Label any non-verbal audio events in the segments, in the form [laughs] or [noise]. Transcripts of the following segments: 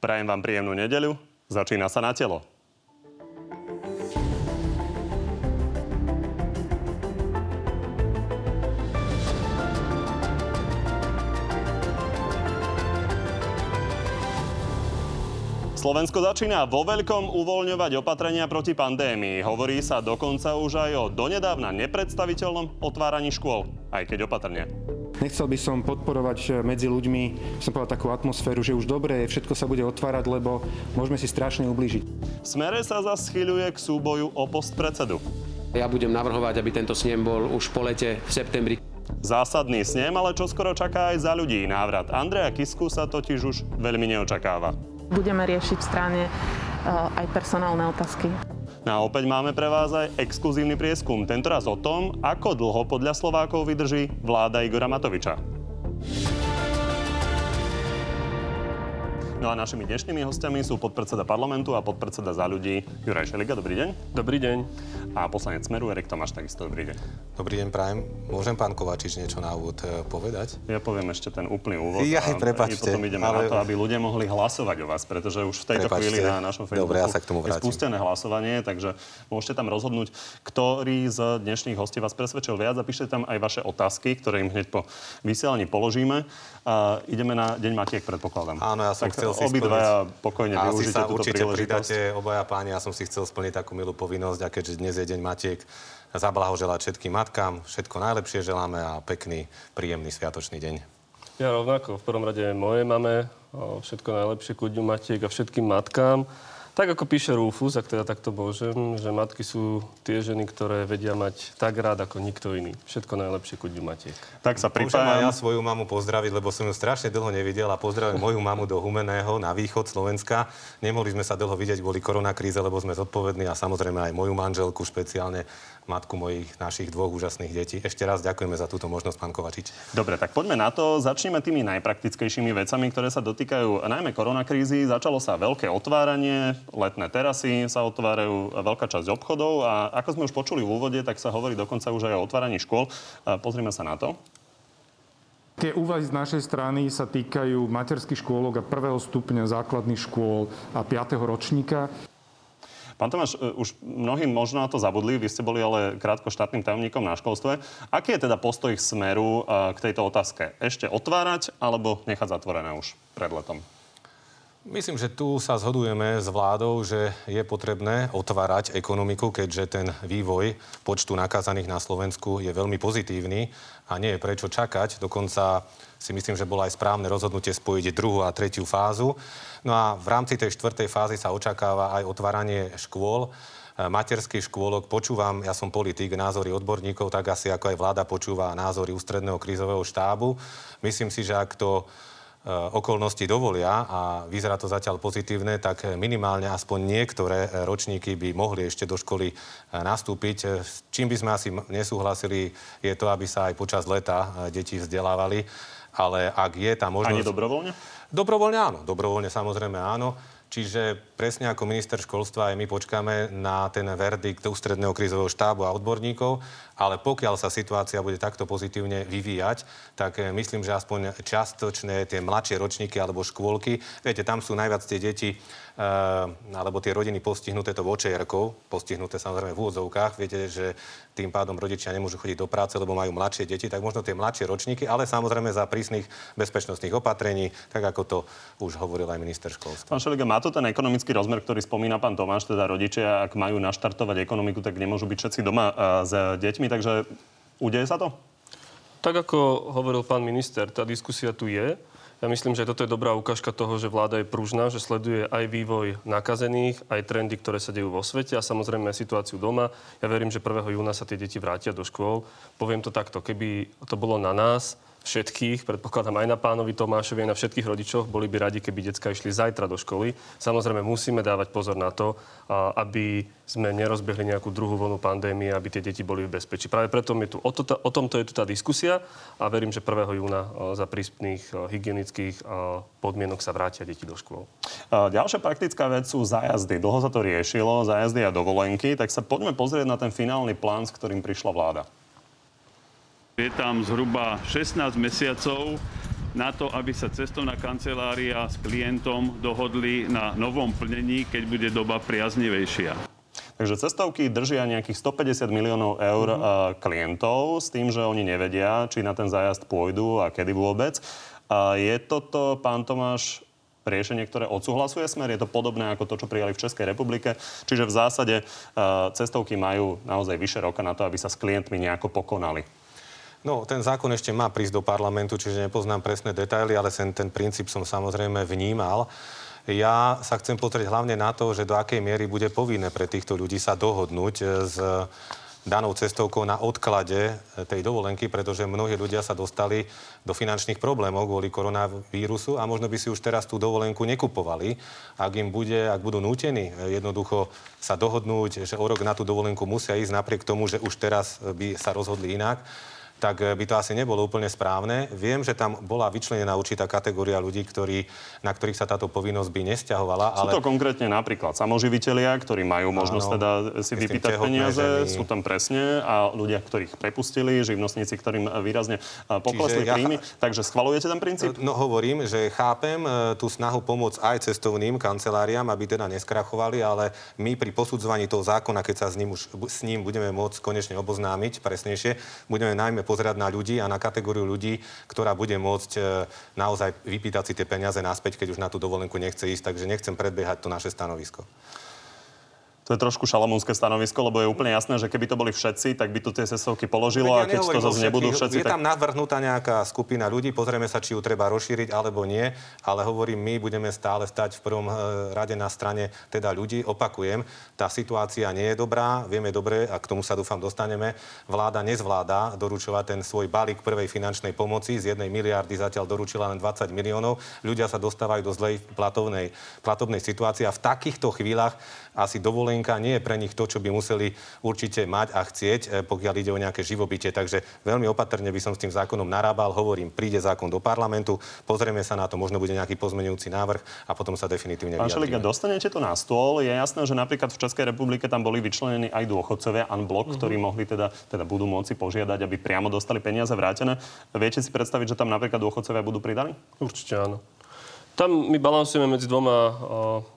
Prajem vám príjemnú nedeľu. Začína sa na telo. Slovensko začína vo veľkom uvoľňovať opatrenia proti pandémii. Hovorí sa dokonca už aj o donedávna nepredstaviteľnom otváraní škôl, aj keď opatrne. Nechcel by som podporovať eh, medzi ľuďmi, som povedal takú atmosféru, že už dobre, všetko sa bude otvárať, lebo môžeme si strašne ublížiť. Smere sa zaschyľuje k súboju o post predsedu. Ja budem navrhovať, aby tento snem bol už po lete v septembri. Zásadný snem, ale čo skoro čaká aj za ľudí. Návrat Andreja Kisku sa totiž už veľmi neočakáva. Budeme riešiť v strane eh, aj personálne otázky. No a opäť máme pre vás aj exkluzívny prieskum. Tentoraz o tom, ako dlho podľa Slovákov vydrží vláda Igora Matoviča. No a našimi dnešnými hostiami sú podpredseda parlamentu a podpredseda za ľudí Juraj Šeliga. Dobrý deň. Dobrý deň. A poslanec Smeru Erik Tomáš, takisto dobrý deň. Dobrý deň, Prajem. Môžem pán Kovačič niečo na úvod e, povedať? Ja poviem ešte ten úplný úvod. Ja, a prepačte, Potom ideme ale- na to, aby ľudia mohli hlasovať o vás, pretože už v tejto Prepačte. chvíli na našom Facebooku Dobre, ja sa k tomu je vrátim. spustené hlasovanie, takže môžete tam rozhodnúť, ktorý z dnešných hostí vás presvedčil viac a píšte tam aj vaše otázky, ktoré im hneď po vysielaní položíme. A ideme na Deň Matiek, predpokladám. Áno, ja som tak chcel si obidvaja pokojne A využite sa túto určite pridáte obaja páni. Ja som si chcel splniť takú milú povinnosť, a keďže dnes je deň Matiek, zablahoželať všetkým matkám. Všetko najlepšie želáme a pekný, príjemný sviatočný deň. Ja rovnako. V prvom rade mojej mame všetko najlepšie ku dňu Matiek a všetkým matkám. Tak ako píše Rufus, ak teda takto môžem, že matky sú tie ženy, ktoré vedia mať tak rád ako nikto iný. Všetko najlepšie ku dňu Matiek. Tak sa Môžem aj ja pripájam. svoju mamu pozdraviť, lebo som ju strašne dlho nevidel a pozdravím [laughs] moju mamu do Humeného na východ Slovenska. Nemohli sme sa dlho vidieť kvôli koronakríze, lebo sme zodpovední a samozrejme aj moju manželku, špeciálne matku mojich našich dvoch úžasných detí. Ešte raz ďakujeme za túto možnosť, pán Kovačič. Dobre, tak poďme na to. Začneme tými najpraktickejšími vecami, ktoré sa dotýkajú najmä koronakrízy. Začalo sa veľké otváranie, letné terasy sa otvárajú, veľká časť obchodov a ako sme už počuli v úvode, tak sa hovorí dokonca už aj o otváraní škôl. Pozrime sa na to. Tie úvahy z našej strany sa týkajú materských škôlok a prvého stupňa základných škôl a 5. ročníka. Pán Tomáš, e, už mnohí možno na to zabudli, vy ste boli ale krátko štátnym tajomníkom na školstve. Aký je teda postoj smeru e, k tejto otázke? Ešte otvárať alebo nechať zatvorené už pred letom? Myslím, že tu sa zhodujeme s vládou, že je potrebné otvárať ekonomiku, keďže ten vývoj počtu nakazaných na Slovensku je veľmi pozitívny a nie je prečo čakať. Dokonca si myslím, že bolo aj správne rozhodnutie spojiť druhú a tretiu fázu. No a v rámci tej štvrtej fázy sa očakáva aj otváranie škôl e, materských škôlok. Počúvam, ja som politik, názory odborníkov, tak asi ako aj vláda počúva názory ústredného krízového štábu. Myslím si, že ak to okolnosti dovolia a vyzerá to zatiaľ pozitívne, tak minimálne aspoň niektoré e, ročníky by mohli ešte do školy e, nastúpiť. S čím by sme asi nesúhlasili, je to, aby sa aj počas leta deti vzdelávali. Ale ak je tá možnosť... Ani dobrovoľne? Dobrovoľne áno, dobrovoľne samozrejme áno. Čiže presne ako minister školstva aj my počkáme na ten verdikt ústredného krízového štábu a odborníkov, ale pokiaľ sa situácia bude takto pozitívne vyvíjať, tak eh, myslím, že aspoň čiastočné tie mladšie ročníky alebo škôlky, viete, tam sú najviac tie deti alebo tie rodiny postihnuté to vočerkou, postihnuté samozrejme v úvodzovkách, viete, že tým pádom rodičia nemôžu chodiť do práce, lebo majú mladšie deti, tak možno tie mladšie ročníky, ale samozrejme za prísnych bezpečnostných opatrení, tak ako to už hovoril aj minister školstva. Pán Šeliga, má to ten ekonomický rozmer, ktorý spomína pán Tomáš, teda rodičia, ak majú naštartovať ekonomiku, tak nemôžu byť všetci doma s deťmi, takže udeje sa to? Tak ako hovoril pán minister, tá diskusia tu je. Ja myslím, že toto je dobrá ukážka toho, že vláda je pružná, že sleduje aj vývoj nakazených, aj trendy, ktoré sa dejú vo svete a samozrejme aj situáciu doma. Ja verím, že 1. júna sa tie deti vrátia do škôl. Poviem to takto, keby to bolo na nás, všetkých, predpokladám aj na pánovi Tomášovi, aj na všetkých rodičoch, boli by radi, keby decka išli zajtra do školy. Samozrejme musíme dávať pozor na to, aby sme nerozbehli nejakú druhú vlnu pandémie, aby tie deti boli v bezpečí. Práve preto je tu, o, to, o tomto je tu tá diskusia a verím, že 1. júna za prísnych hygienických podmienok sa vrátia deti do škôl. Ďalšia praktická vec sú zájazdy. Dlho sa to riešilo, zájazdy a dovolenky, tak sa poďme pozrieť na ten finálny plán, s ktorým prišla vláda. Je tam zhruba 16 mesiacov na to, aby sa cestovná kancelária s klientom dohodli na novom plnení, keď bude doba priaznivejšia. Takže cestovky držia nejakých 150 miliónov eur mm-hmm. klientov s tým, že oni nevedia, či na ten zájazd pôjdu a kedy vôbec. A je toto, pán Tomáš, riešenie, ktoré odsúhlasuje smer. Je to podobné ako to, čo prijali v Českej republike. Čiže v zásade cestovky majú naozaj vyše roka na to, aby sa s klientmi nejako pokonali. No, ten zákon ešte má prísť do parlamentu, čiže nepoznám presné detaily, ale ten, ten princíp som samozrejme vnímal. Ja sa chcem pozrieť hlavne na to, že do akej miery bude povinné pre týchto ľudí sa dohodnúť e, s danou cestovkou na odklade e, tej dovolenky, pretože mnohí ľudia sa dostali do finančných problémov kvôli koronavírusu a možno by si už teraz tú dovolenku nekupovali. Ak im bude, ak budú nútení e, jednoducho sa dohodnúť, že o rok na tú dovolenku musia ísť napriek tomu, že už teraz by sa rozhodli inak, tak eh, by to asi nebolo úplne správne. Viem, že tam bola vyčlenená určitá kategória ľudí, ktorí, na ktorých sa táto povinnosť by nesťahovala. Sú ale... to konkrétne napríklad samoživiteľia, ktorí majú možnosť Áno, teda si vypýtať peniaze, ženy. sú tam presne, a ľudia, ktorých prepustili, živnostníci, ktorým výrazne eh, poklesli ja... príjmy. Takže schvalujete ten princíp? No hovorím, že chápem tú snahu pomôcť aj cestovným kanceláriám, aby teda neskrachovali, ale my pri posudzovaní toho zákona, keď sa s ním, už, s ním budeme môcť konečne oboznámiť presnejšie, budeme najmä pozerať na ľudí a na kategóriu ľudí, ktorá bude môcť e, naozaj vypýtať si tie peniaze naspäť, keď už na tú dovolenku nechce ísť. Takže nechcem predbiehať to naše stanovisko. To je trošku šalamúnske stanovisko, lebo je úplne jasné, že keby to boli všetci, tak by tu tie cestovky položilo ja a keď to zase nebudú všetci. Je tam navrhnutá nejaká skupina ľudí, pozrieme sa, či ju treba rozšíriť alebo nie, ale hovorím, my budeme stále stať v prvom e, rade na strane teda ľudí. Opakujem, tá situácia nie je dobrá, vieme dobre, a k tomu sa dúfam dostaneme. Vláda nezvláda doručovať ten svoj balík prvej finančnej pomoci. Z jednej miliardy zatiaľ doručila len 20 miliónov. Ľudia sa dostávajú do zlej platovnej, platovnej situácie a v takýchto chvíľach asi dovolenka nie je pre nich to, čo by museli určite mať a chcieť, e, pokiaľ ide o nejaké živobytie. Takže veľmi opatrne by som s tým zákonom narábal. Hovorím, príde zákon do parlamentu, pozrieme sa na to, možno bude nejaký pozmenujúci návrh a potom sa definitívne Pán Šeliga, dostanete to na stôl. Je jasné, že napríklad v Českej republike tam boli vyčlenení aj dôchodcovia unblock, mm-hmm. ktorí mohli teda, teda budú môcť požiadať, aby priamo dostali peniaze vrátené. Viete si predstaviť, že tam napríklad dôchodcovia budú pridaní? Určite áno. Tam my balansujeme medzi dvoma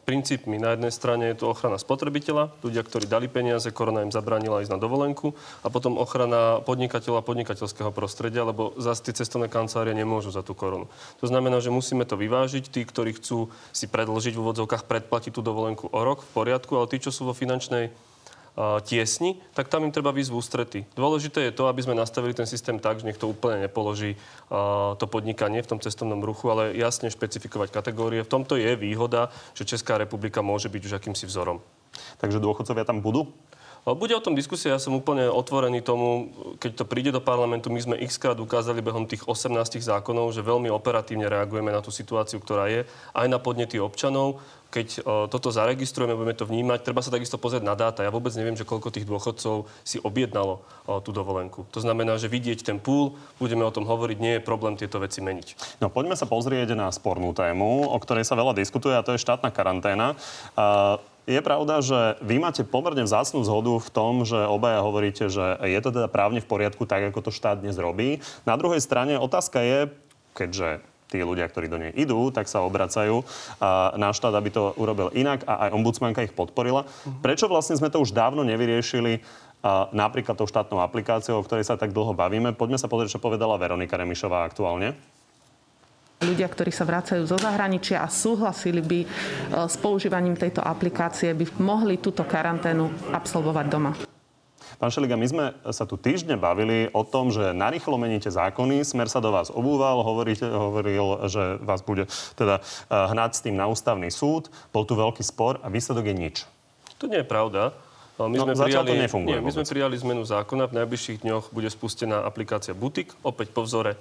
princípmi. Na jednej strane je to ochrana spotrebiteľa, ľudia, ktorí dali peniaze, korona im zabránila ísť na dovolenku, a potom ochrana podnikateľa podnikateľského prostredia, lebo zase tie cestovné kancelárie nemôžu za tú koronu. To znamená, že musíme to vyvážiť. Tí, ktorí chcú si predlžiť v úvodzovkách, predplatiť tú dovolenku o rok v poriadku, ale tí, čo sú vo finančnej tiesni, tak tam im treba výsť v ústrety. Dôležité je to, aby sme nastavili ten systém tak, že nech to úplne nepoloží to podnikanie v tom cestovnom ruchu, ale jasne špecifikovať kategórie. V tomto je výhoda, že Česká republika môže byť už akýmsi vzorom. Takže dôchodcovia tam budú? Bude o tom diskusia, ja som úplne otvorený tomu, keď to príde do parlamentu, my sme x krát ukázali behom tých 18 zákonov, že veľmi operatívne reagujeme na tú situáciu, ktorá je, aj na podnety občanov. Keď toto zaregistrujeme, budeme to vnímať, treba sa takisto pozrieť na dáta. Ja vôbec neviem, že koľko tých dôchodcov si objednalo tú dovolenku. To znamená, že vidieť ten púl, budeme o tom hovoriť, nie je problém tieto veci meniť. No poďme sa pozrieť na spornú tému, o ktorej sa veľa diskutuje, a to je štátna karanténa. Uh, je pravda, že vy máte pomerne vzácnú zhodu v tom, že obaja hovoríte, že je to teda právne v poriadku tak, ako to štát dnes robí. Na druhej strane otázka je, keďže tí ľudia, ktorí do nej idú, tak sa obracajú na štát, aby to urobil inak a aj ombudsmanka ich podporila. Prečo vlastne sme to už dávno nevyriešili napríklad tou štátnou aplikáciou, o ktorej sa tak dlho bavíme? Poďme sa pozrieť, čo povedala Veronika Remišová aktuálne ľudia, ktorí sa vracajú zo zahraničia a súhlasili by e, s používaním tejto aplikácie, by mohli túto karanténu absolvovať doma. Pán Šeliga, my sme sa tu týždne bavili o tom, že narýchlo meníte zákony. Smer sa do vás obúval, hovoríte, hovoril, že vás bude teda e, hnať s tým na ústavný súd. Bol tu veľký spor a výsledok je nič. To nie je pravda. My no, sme prijali, to nefunguje. Nie, my sme prijali zmenu zákona. V najbližších dňoch bude spustená aplikácia Butik, opäť po vzore e,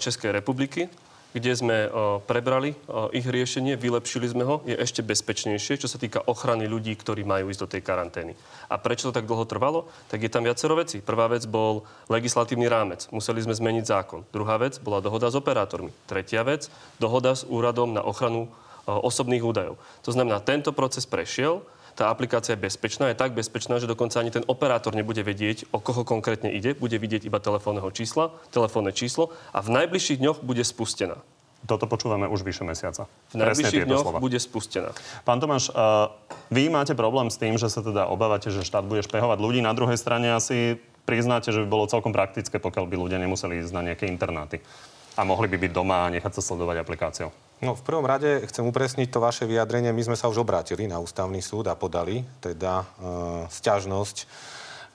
Českej republiky kde sme prebrali ich riešenie, vylepšili sme ho, je ešte bezpečnejšie, čo sa týka ochrany ľudí, ktorí majú ísť do tej karantény. A prečo to tak dlho trvalo? Tak je tam viacero vecí. Prvá vec bol legislatívny rámec. Museli sme zmeniť zákon. Druhá vec bola dohoda s operátormi. Tretia vec, dohoda s úradom na ochranu osobných údajov. To znamená, tento proces prešiel, tá aplikácia je bezpečná, je tak bezpečná, že dokonca ani ten operátor nebude vedieť, o koho konkrétne ide, bude vidieť iba telefónneho čísla, telefónne číslo a v najbližších dňoch bude spustená. Toto počúvame už vyše mesiaca. V najbližších dňoch slova. bude spustená. Pán Tomáš, uh, vy máte problém s tým, že sa teda obávate, že štát bude špehovať ľudí. Na druhej strane asi priznáte, že by bolo celkom praktické, pokiaľ by ľudia nemuseli ísť na nejaké internáty a mohli by byť doma a nechať sa sledovať aplikáciou. No v prvom rade chcem upresniť to vaše vyjadrenie. My sme sa už obrátili na ústavný súd a podali teda e, sťažnosť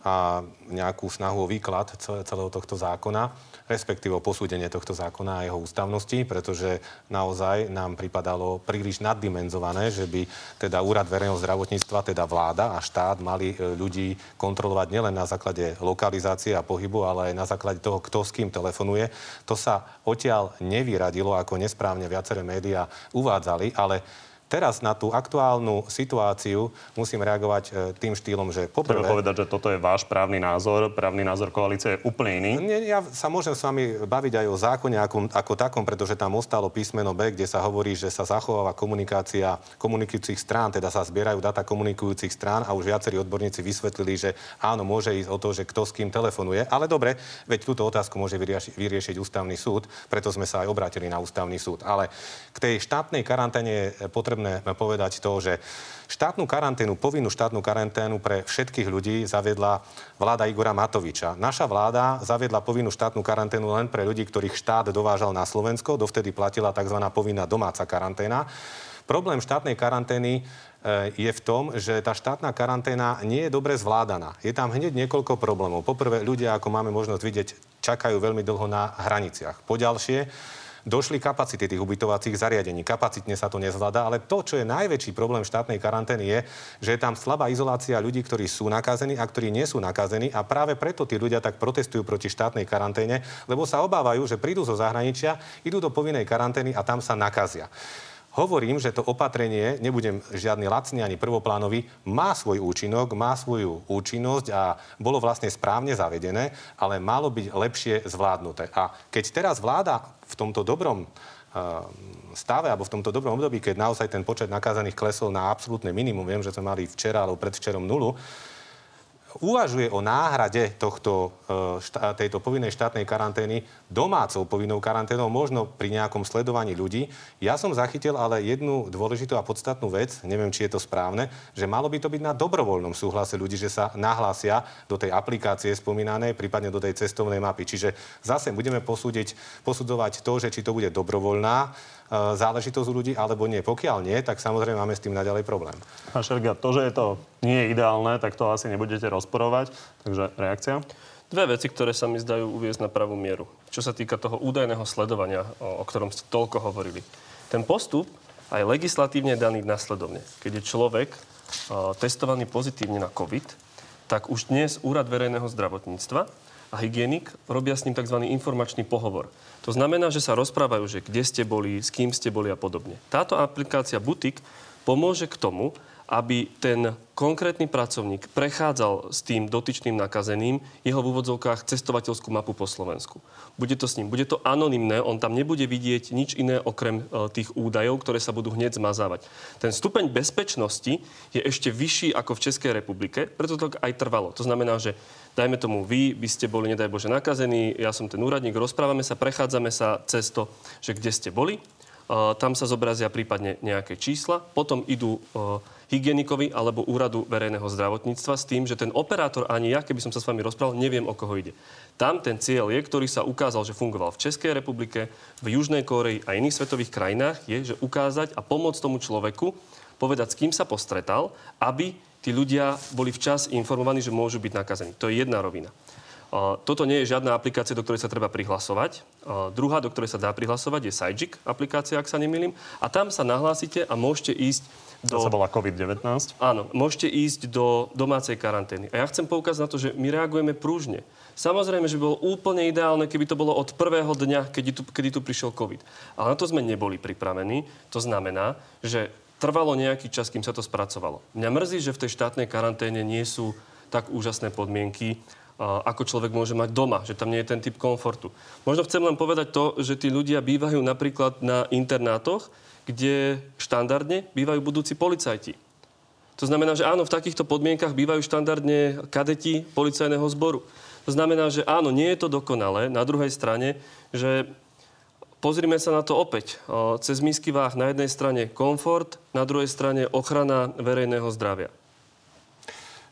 a nejakú snahu o výklad celého tohto zákona respektíve posúdenie tohto zákona a jeho ústavnosti, pretože naozaj nám pripadalo príliš naddimenzované, že by teda úrad verejného zdravotníctva, teda vláda a štát mali e, ľudí kontrolovať nielen na základe lokalizácie a pohybu, ale aj na základe toho, kto s kým telefonuje. To sa odtiaľ nevyradilo, ako nesprávne viaceré médiá uvádzali, ale teraz na tú aktuálnu situáciu musím reagovať e, tým štýlom, že poprvé... Treba povedať, že toto je váš právny názor. Právny názor koalície je úplne iný. Nie, ja sa môžem s vami baviť aj o zákone ako, ako takom, pretože tam ostalo písmeno B, kde sa hovorí, že sa zachováva komunikácia komunikujúcich strán, teda sa zbierajú data komunikujúcich strán a už viacerí odborníci vysvetlili, že áno, môže ísť o to, že kto s kým telefonuje. Ale dobre, veď túto otázku môže vyriešiť, vyriešiť ústavný súd, preto sme sa aj obrátili na ústavný súd. Ale k tej štátnej karanténe je potrebné potrebné povedať to, že štátnu karanténu, povinnú štátnu karanténu pre všetkých ľudí zaviedla vláda Igora Matoviča. Naša vláda zaviedla povinnú štátnu karanténu len pre ľudí, ktorých štát dovážal na Slovensko. Dovtedy platila tzv. povinná domáca karanténa. Problém štátnej karantény eh, je v tom, že tá štátna karanténa nie je dobre zvládaná. Je tam hneď niekoľko problémov. Poprvé, ľudia, ako máme možnosť vidieť, čakajú veľmi dlho na hraniciach. Poďalšie, došli kapacity tých ubytovacích zariadení. Kapacitne sa to nezvláda, ale to, čo je najväčší problém štátnej karantény, je, že je tam slabá izolácia ľudí, ktorí sú nakazení a ktorí nie sú nakazení a práve preto tí ľudia tak protestujú proti štátnej karanténe, lebo sa obávajú, že prídu zo zahraničia, idú do povinnej karantény a tam sa nakazia. Hovorím, že to opatrenie, nebudem žiadny lacný ani prvoplánový, má svoj účinok, má svoju účinnosť a bolo vlastne správne zavedené, ale malo byť lepšie zvládnuté. A keď teraz vláda v tomto dobrom eh, stave alebo v tomto dobrom období, keď naozaj ten počet nakázaných klesol na absolútne minimum, viem, že sme mali včera alebo predvčerom nulu, uvažuje o náhrade tohto, e, tejto povinnej štátnej karantény domácou povinnou karanténou, možno pri nejakom sledovaní ľudí. Ja som zachytil ale jednu dôležitú a podstatnú vec, neviem, či je to správne, že malo by to byť na dobrovoľnom súhlase ľudí, že sa nahlásia do tej aplikácie spomínanej, prípadne do tej cestovnej mapy. Čiže zase budeme posúdiť, posudzovať to, že či to bude dobrovoľná záležitosť u ľudí, alebo nie. Pokiaľ nie, tak samozrejme máme s tým naďalej problém. Pán Šerga, to, že je to nie je ideálne, tak to asi nebudete rozporovať. Takže reakcia? Dve veci, ktoré sa mi zdajú uviezť na pravú mieru. Čo sa týka toho údajného sledovania, o, o ktorom ste toľko hovorili. Ten postup aj legislatívne daný nasledovne. Keď je človek o, testovaný pozitívne na COVID, tak už dnes Úrad verejného zdravotníctva a hygienik robia s ním tzv. informačný pohovor. To znamená, že sa rozprávajú, že kde ste boli, s kým ste boli a podobne. Táto aplikácia Butik pomôže k tomu, aby ten konkrétny pracovník prechádzal s tým dotyčným nakazeným jeho v úvodzovkách cestovateľskú mapu po Slovensku. Bude to s ním, bude to anonymné, on tam nebude vidieť nič iné okrem e, tých údajov, ktoré sa budú hneď zmazávať. Ten stupeň bezpečnosti je ešte vyšší ako v Českej republike, preto to aj trvalo. To znamená, že dajme tomu vy, by ste boli, nedaj Bože, nakazení, ja som ten úradník, rozprávame sa, prechádzame sa cez to, že kde ste boli, tam sa zobrazia prípadne nejaké čísla, potom idú hygienikovi alebo úradu verejného zdravotníctva s tým, že ten operátor ani ja, keby som sa s vami rozprával, neviem, o koho ide. Tam ten cieľ je, ktorý sa ukázal, že fungoval v Českej republike, v Južnej Kóreji a iných svetových krajinách, je, že ukázať a pomôcť tomu človeku povedať, s kým sa postretal, aby tí ľudia boli včas informovaní, že môžu byť nakazení. To je jedna rovina. Toto nie je žiadna aplikácia, do ktorej sa treba prihlasovať. Druhá, do ktorej sa dá prihlasovať, je Sajik aplikácia, ak sa nemýlim. A tam sa nahlásite a môžete ísť do... To sa volá COVID-19. Áno, môžete ísť do domácej karantény. A ja chcem poukázať na to, že my reagujeme prúžne. Samozrejme, že by bolo úplne ideálne, keby to bolo od prvého dňa, kedy tu, kedy tu prišiel COVID. Ale na to sme neboli pripravení. To znamená, že trvalo nejaký čas, kým sa to spracovalo. Mňa mrzí, že v tej štátnej karanténe nie sú tak úžasné podmienky, ako človek môže mať doma, že tam nie je ten typ komfortu. Možno chcem len povedať to, že tí ľudia bývajú napríklad na internátoch, kde štandardne bývajú budúci policajti. To znamená, že áno, v takýchto podmienkach bývajú štandardne kadeti policajného zboru. To znamená, že áno, nie je to dokonalé. Na druhej strane, že pozrime sa na to opäť. Cez misky váh na jednej strane komfort, na druhej strane ochrana verejného zdravia.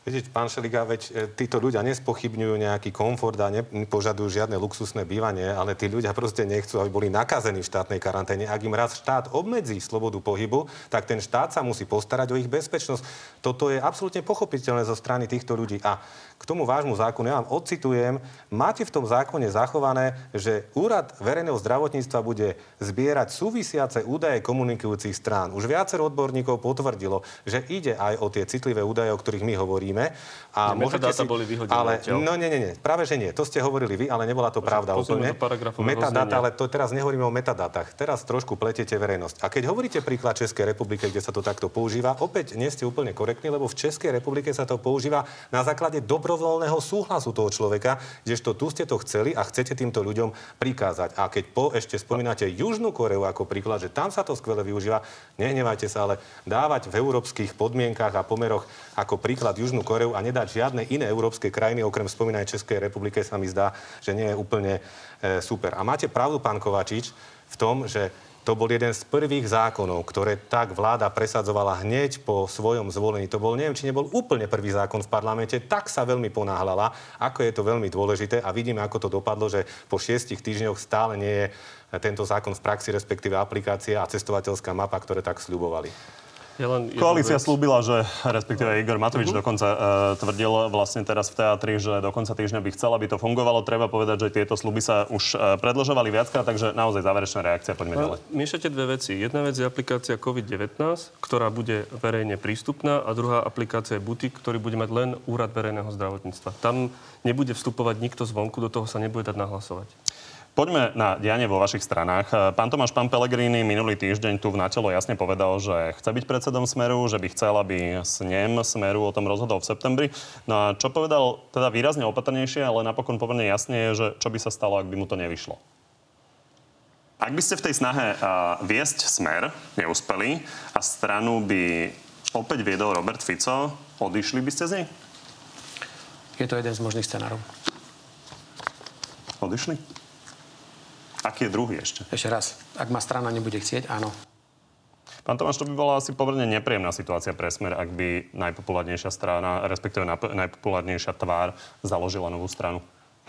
Viete, pán Šeliga, veď e, títo ľudia nespochybňujú nejaký komfort a nepožadujú žiadne luxusné bývanie, ale tí ľudia proste nechcú, aby boli nakazení v štátnej karanténe. Ak im raz štát obmedzí slobodu pohybu, tak ten štát sa musí postarať o ich bezpečnosť. Toto je absolútne pochopiteľné zo strany týchto ľudí. A k tomu vášmu zákonu, ja vám odcitujem, máte v tom zákone zachované, že Úrad verejného zdravotníctva bude zbierať súvisiace údaje komunikujúcich strán. Už viacero odborníkov potvrdilo, že ide aj o tie citlivé údaje, o ktorých my hovoríme. A môžete si... boli vyhodené. Ale, no nie, nie, nie, práve že nie. To ste hovorili vy, ale nebola to pravda úplne. Metadata, ale to teraz nehovoríme o metadátach. Teraz trošku pletiete verejnosť. A keď hovoríte príklad Českej republiky, kde sa to takto používa, opäť nie ste úplne korektní, lebo v Českej republike sa to používa na základe dobro dobrovoľného súhlasu toho človeka, kdežto tu ste to chceli a chcete týmto ľuďom prikázať. A keď po, ešte spomínate Južnú Koreu ako príklad, že tam sa to skvele využíva, nehnevajte sa, ale dávať v európskych podmienkach a pomeroch ako príklad Južnú Koreu a nedať žiadne iné európske krajiny, okrem spomínanej Českej republike, sa mi zdá, že nie je úplne e, super. A máte pravdu, pán Kovačič, v tom, že to bol jeden z prvých zákonov, ktoré tak vláda presadzovala hneď po svojom zvolení. To bol, neviem, či nebol úplne prvý zákon v parlamente, tak sa veľmi ponáhľala, ako je to veľmi dôležité a vidíme, ako to dopadlo, že po šiestich týždňoch stále nie je tento zákon v praxi, respektíve aplikácia a cestovateľská mapa, ktoré tak sľubovali. Ja len Koalícia vec. slúbila, že respektíve Igor Matovič uh-huh. dokonca uh, tvrdil vlastne teraz v teatri, že do konca týždňa by chcel, aby to fungovalo. Treba povedať, že tieto sluby sa už uh, predlžovali viackrát, takže naozaj záverečná reakcia. Poďme no, ďalej. Miešate dve veci. Jedna vec je aplikácia COVID-19, ktorá bude verejne prístupná a druhá aplikácia je Butik, ktorý bude mať len Úrad verejného zdravotníctva. Tam nebude vstupovať nikto zvonku, do toho sa nebude dať nahlasovať. Poďme na dianie vo vašich stranách. Pán Tomáš, pán Pelegrini minulý týždeň tu v Natelo jasne povedal, že chce byť predsedom Smeru, že by chcel, aby snem Smeru o tom rozhodol v septembri. No a čo povedal teda výrazne opatrnejšie, ale napokon pomerne jasne je, že čo by sa stalo, ak by mu to nevyšlo. Ak by ste v tej snahe uh, viesť Smer neúspeli a stranu by opäť viedol Robert Fico, odišli by ste z nej? Je to jeden z možných scenárov. Odišli? Aký je druhý ešte? Ešte raz. Ak ma strana nebude chcieť, áno. Pán Tomáš, to by bola asi pomerne nepríjemná situácia pre Smer, ak by najpopulárnejšia strana, respektíve najpopulárnejšia tvár založila novú stranu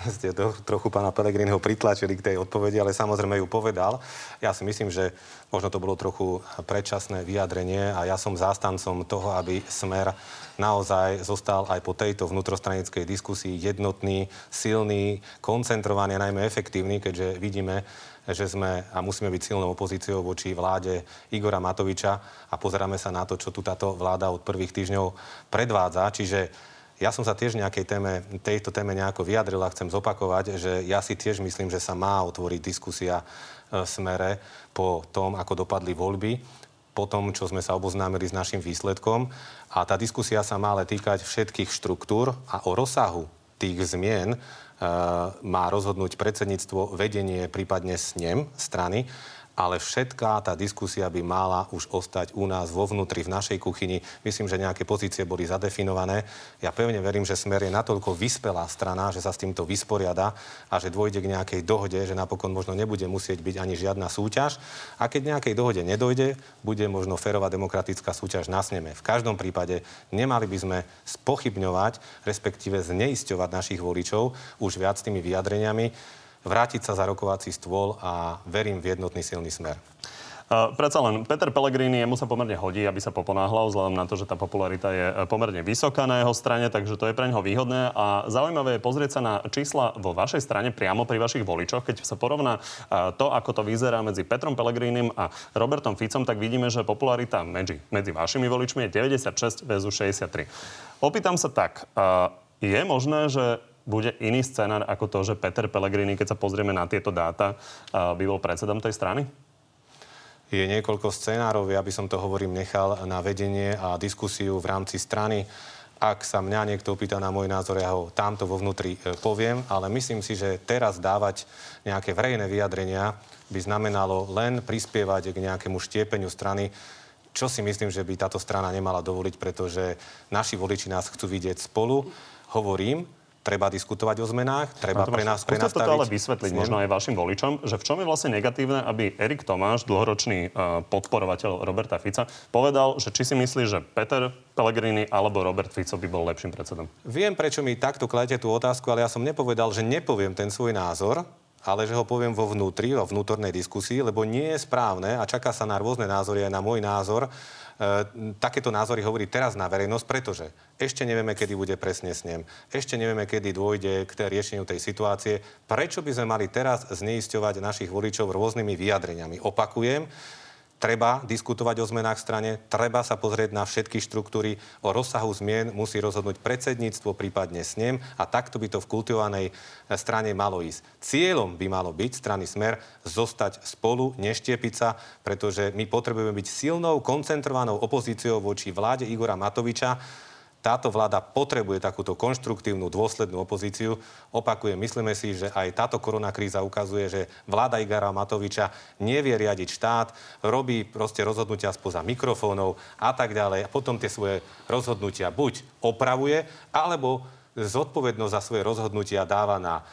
ste to, trochu pána Pelegriniho pritlačili k tej odpovedi, ale samozrejme ju povedal. Ja si myslím, že možno to bolo trochu predčasné vyjadrenie a ja som zástancom toho, aby Smer naozaj zostal aj po tejto vnútrostranickej diskusii jednotný, silný, koncentrovaný a najmä efektívny, keďže vidíme, že sme a musíme byť silnou opozíciou voči vláde Igora Matoviča a pozeráme sa na to, čo tu táto vláda od prvých týždňov predvádza. Čiže ja som sa tiež nejakej téme, tejto téme nejako vyjadril a chcem zopakovať, že ja si tiež myslím, že sa má otvoriť diskusia v e, smere po tom, ako dopadli voľby, po tom, čo sme sa oboznámili s našim výsledkom. A tá diskusia sa má ale týkať všetkých štruktúr a o rozsahu tých zmien e, má rozhodnúť predsedníctvo, vedenie, prípadne snem strany ale všetká tá diskusia by mala už ostať u nás vo vnútri, v našej kuchyni. Myslím, že nejaké pozície boli zadefinované. Ja pevne verím, že Smer je natoľko vyspelá strana, že sa s týmto vysporiada a že dôjde k nejakej dohode, že napokon možno nebude musieť byť ani žiadna súťaž. A keď nejakej dohode nedojde, bude možno férová demokratická súťaž na sneme. V každom prípade nemali by sme spochybňovať, respektíve zneisťovať našich voličov už viac tými vyjadreniami vrátiť sa za rokovací stôl a verím v jednotný silný smer. Uh, predsa len Peter Pellegrini jemu sa pomerne hodí, aby sa poponáhľal, vzhľadom na to, že tá popularita je e, pomerne vysoká na jeho strane, takže to je pre neho výhodné. A zaujímavé je pozrieť sa na čísla vo vašej strane priamo pri vašich voličoch. Keď sa porovná uh, to, ako to vyzerá medzi Petrom Pellegrinim a Robertom Ficom, tak vidíme, že popularita medzi, medzi vašimi voličmi je 96 vs 63. Opýtam sa tak, uh, je možné, že bude iný scenár ako to, že Peter Pellegrini, keď sa pozrieme na tieto dáta, by bol predsedom tej strany? Je niekoľko scenárov, ja by som to hovorím nechal na vedenie a diskusiu v rámci strany. Ak sa mňa niekto opýta na môj názor, ja ho tamto vo vnútri e, poviem, ale myslím si, že teraz dávať nejaké verejné vyjadrenia by znamenalo len prispievať k nejakému štiepeniu strany čo si myslím, že by táto strana nemala dovoliť, pretože naši voliči nás chcú vidieť spolu. Hovorím, treba diskutovať o zmenách, treba pre nás prenastaviť... to ale vysvetliť snem. možno aj vašim voličom, že v čom je vlastne negatívne, aby Erik Tomáš, dlhoročný uh, podporovateľ Roberta Fica, povedal, že či si myslí, že Peter Pellegrini alebo Robert Fico by bol lepším predsedom? Viem, prečo mi takto kladete tú otázku, ale ja som nepovedal, že nepoviem ten svoj názor, ale že ho poviem vo vnútri, vo vnútornej diskusii, lebo nie je správne a čaká sa na rôzne názory aj na môj názor, E, takéto názory hovorí teraz na verejnosť, pretože ešte nevieme, kedy bude presne snem, ešte nevieme, kedy dôjde k riešeniu tej situácie. Prečo by sme mali teraz zneisťovať našich voličov rôznymi vyjadreniami? Opakujem, treba diskutovať o zmenách v strane, treba sa pozrieť na všetky štruktúry, o rozsahu zmien musí rozhodnúť predsedníctvo, prípadne snem a takto by to v kultivovanej eh, strane malo ísť. Cieľom by malo byť strany Smer zostať spolu, neštiepiť sa, pretože my potrebujeme byť silnou, koncentrovanou opozíciou voči vláde Igora Matoviča, táto vláda potrebuje takúto konštruktívnu, dôslednú opozíciu. Opakujem, myslíme si, že aj táto koronakríza ukazuje, že vláda Igara Matoviča nevie riadiť štát, robí proste rozhodnutia spoza mikrofónov a tak ďalej. A potom tie svoje rozhodnutia buď opravuje, alebo zodpovednosť za svoje rozhodnutia dáva na e,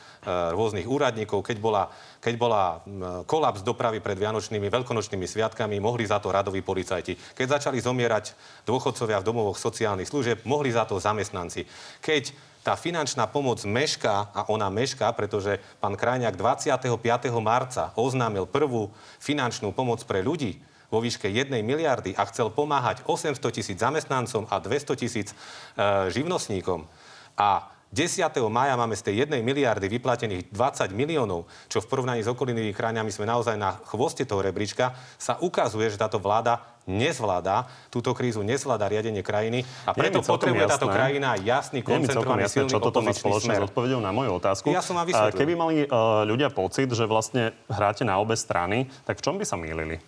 rôznych úradníkov. Keď bola, keď bola kolaps dopravy pred Vianočnými, veľkonočnými sviatkami, mohli za to radoví policajti. Keď začali zomierať dôchodcovia v domovoch sociálnych služieb, mohli za to zamestnanci. Keď tá finančná pomoc mešká, a ona mešká, pretože pán Krajňák 25. marca oznámil prvú finančnú pomoc pre ľudí, vo výške 1 miliardy a chcel pomáhať 800 tisíc zamestnancom a 200 tisíc e, živnostníkom, a 10. maja máme z tej 1 miliardy vyplatených 20 miliónov, čo v porovnaní s okolnými krajinami sme naozaj na chvoste toho rebríčka, sa ukazuje, že táto vláda nezvláda túto krízu, nezvláda riadenie krajiny a preto potrebuje jasné. táto krajina jasný, koncentrovaný, jasné, silný čo toto má spoločné s odpovedou na moju otázku. Ja som vám vysvetlil. Keby mali uh, ľudia pocit, že vlastne hráte na obe strany, tak v čom by sa mýlili?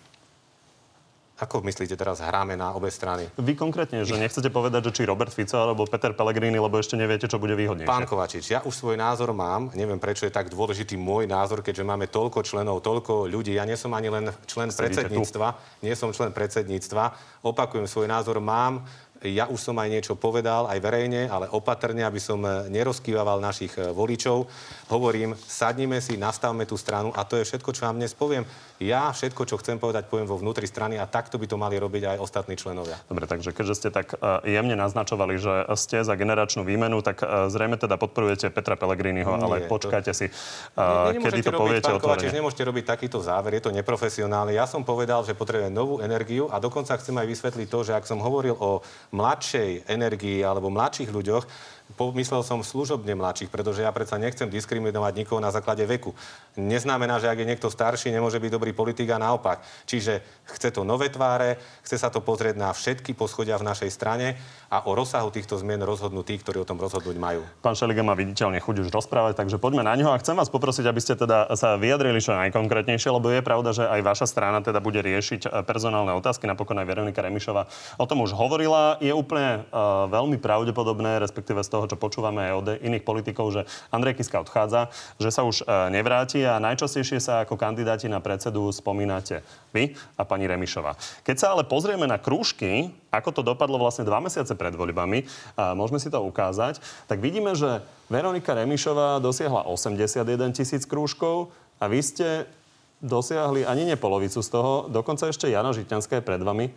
Ako myslíte teraz hráme na obe strany? Vy konkrétne, že nechcete povedať, že či Robert Fico alebo Peter Pellegrini, lebo ešte neviete, čo bude výhodnejšie. Pán Kovačič, ja už svoj názor mám. Neviem, prečo je tak dôležitý môj názor, keďže máme toľko členov, toľko ľudí. Ja nie som ani len člen Sedíte predsedníctva. Tu. Nie som člen predsedníctva. Opakujem, svoj názor mám. Ja už som aj niečo povedal, aj verejne, ale opatrne, aby som eh, nerozkývaval našich eh, voličov. Hovorím, sadnime si, nastavme tú stranu a to je všetko, čo vám dnes poviem. Ja všetko, čo chcem povedať, poviem vo vnútri strany a takto by to mali robiť aj ostatní členovia. Dobre, takže keďže ste tak uh, jemne naznačovali, že ste za generačnú výmenu, tak zrejme teda podporujete Petra Pellegriniho, Nie, ale počkajte to... si, ne, kedy to poviete otvorene. Nemôžete robiť takýto záver, je to neprofesionálne. Ja som povedal, že potrebujem novú energiu a dokonca chcem aj vysvetliť to, že ak som hovoril o mladšej energii alebo mladších ľuďoch, pomyslel som služobne mladších, pretože ja predsa nechcem diskriminovať nikoho na základe veku. Neznamená, že ak je niekto starší, nemôže byť dobrý politik a naopak. Čiže chce to nové tváre, chce sa to pozrieť na všetky poschodia v našej strane a o rozsahu týchto zmien rozhodnú tí, ktorí o tom rozhodnúť majú. Pán Šeliga má viditeľne chuť už rozprávať, takže poďme na ňo a chcem vás poprosiť, aby ste teda sa vyjadrili čo najkonkrétnejšie, lebo je pravda, že aj vaša strana teda bude riešiť eh, personálne otázky, napokon aj Veronika Remišová o tom už hovorila. Je úplne uh, veľmi pravdepodobné, respektíve toho, čo počúvame aj od iných politikov, že Andrej Kiska odchádza, že sa už uh, nevráti a najčastejšie sa ako kandidáti na predsedu spomínate vy a pani Remišová. Keď sa ale pozrieme na krúžky, ako to dopadlo vlastne dva mesiace pred voľbami, a môžeme si to ukázať, tak vidíme, že Veronika Remišová dosiahla 81 tisíc krúžkov a vy ste dosiahli ani nie polovicu z toho, dokonca ešte Jana Žitňanská je pred vami.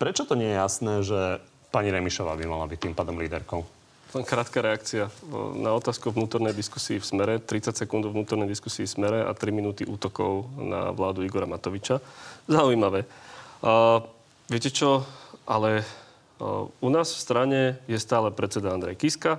Prečo to nie je jasné, že pani Remišová by mala byť tým pádom líderkou? Len krátka reakcia na otázku vnútornej diskusii v Smere. 30 sekúnd vnútornej diskusii v Smere a 3 minúty útokov na vládu Igora Matoviča. Zaujímavé. Uh, viete čo? Ale u nás v strane je stále predseda Andrej Kiska,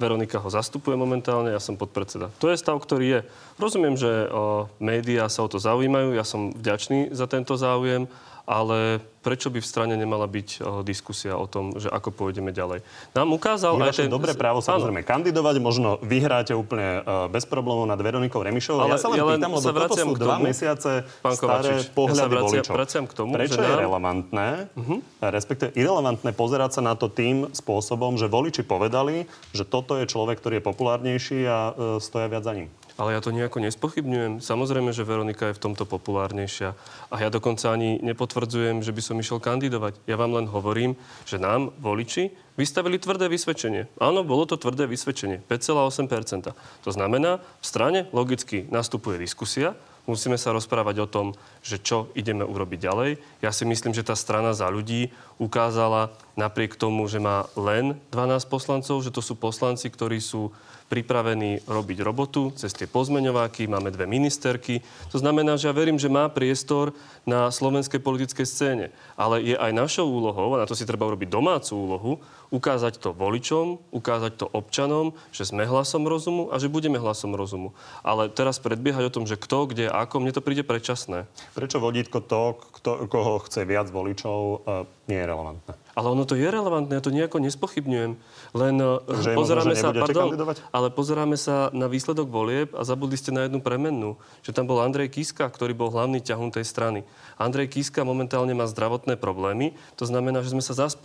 Veronika ho zastupuje momentálne, ja som podpredseda. To je stav, ktorý je. Rozumiem, že o, médiá sa o to zaujímajú, ja som vďačný za tento záujem, ale prečo by v strane nemala byť uh, diskusia o tom, že ako pôjdeme ďalej. Nám ukázal je aj ten... dobré právo samozrejme kandidovať, možno vyhráte úplne uh, bez problémov nad Veronikou Remišovou. Ale ja sa len ja pýtam, lebo toto sú dva tomu, mesiace pán staré pohľady ja sa voličov. Vraciam k tomu, Prečo že je nám... relevantné, uh-huh. respektíve irrelevantné pozerať sa na to tým spôsobom, že voliči povedali, že toto je človek, ktorý je populárnejší a uh, stoja viac za ním? Ale ja to nejako nespochybňujem. Samozrejme, že Veronika je v tomto populárnejšia. A ja dokonca ani nepotvrdzujem, že by som išiel kandidovať. Ja vám len hovorím, že nám, voliči, vystavili tvrdé vysvedčenie. Áno, bolo to tvrdé vysvedčenie. 5,8%. To znamená, v strane logicky nastupuje diskusia, musíme sa rozprávať o tom, že čo ideme urobiť ďalej. Ja si myslím, že tá strana za ľudí ukázala napriek tomu, že má len 12 poslancov, že to sú poslanci, ktorí sú pripravení robiť robotu cez tie pozmeňováky, máme dve ministerky. To znamená, že ja verím, že má priestor na slovenskej politickej scéne. Ale je aj našou úlohou, a na to si treba urobiť domácu úlohu, ukázať to voličom, ukázať to občanom, že sme hlasom rozumu a že budeme hlasom rozumu. Ale teraz predbiehať o tom, že kto, kde, ako, mne to príde predčasné. Prečo vodítko to, kto, koho chce viac voličov, e, nie je relevantné? Ale ono to je relevantné, ja to nejako nespochybňujem. Len e, že pozeráme možno, sa, pardon, kandidovať? ale pozeráme sa na výsledok volieb a zabudli ste na jednu premennú. Že tam bol Andrej Kiska, ktorý bol hlavný ťahun tej strany. Andrej Kiska momentálne má zdravotné problémy. To znamená, že sme sa zase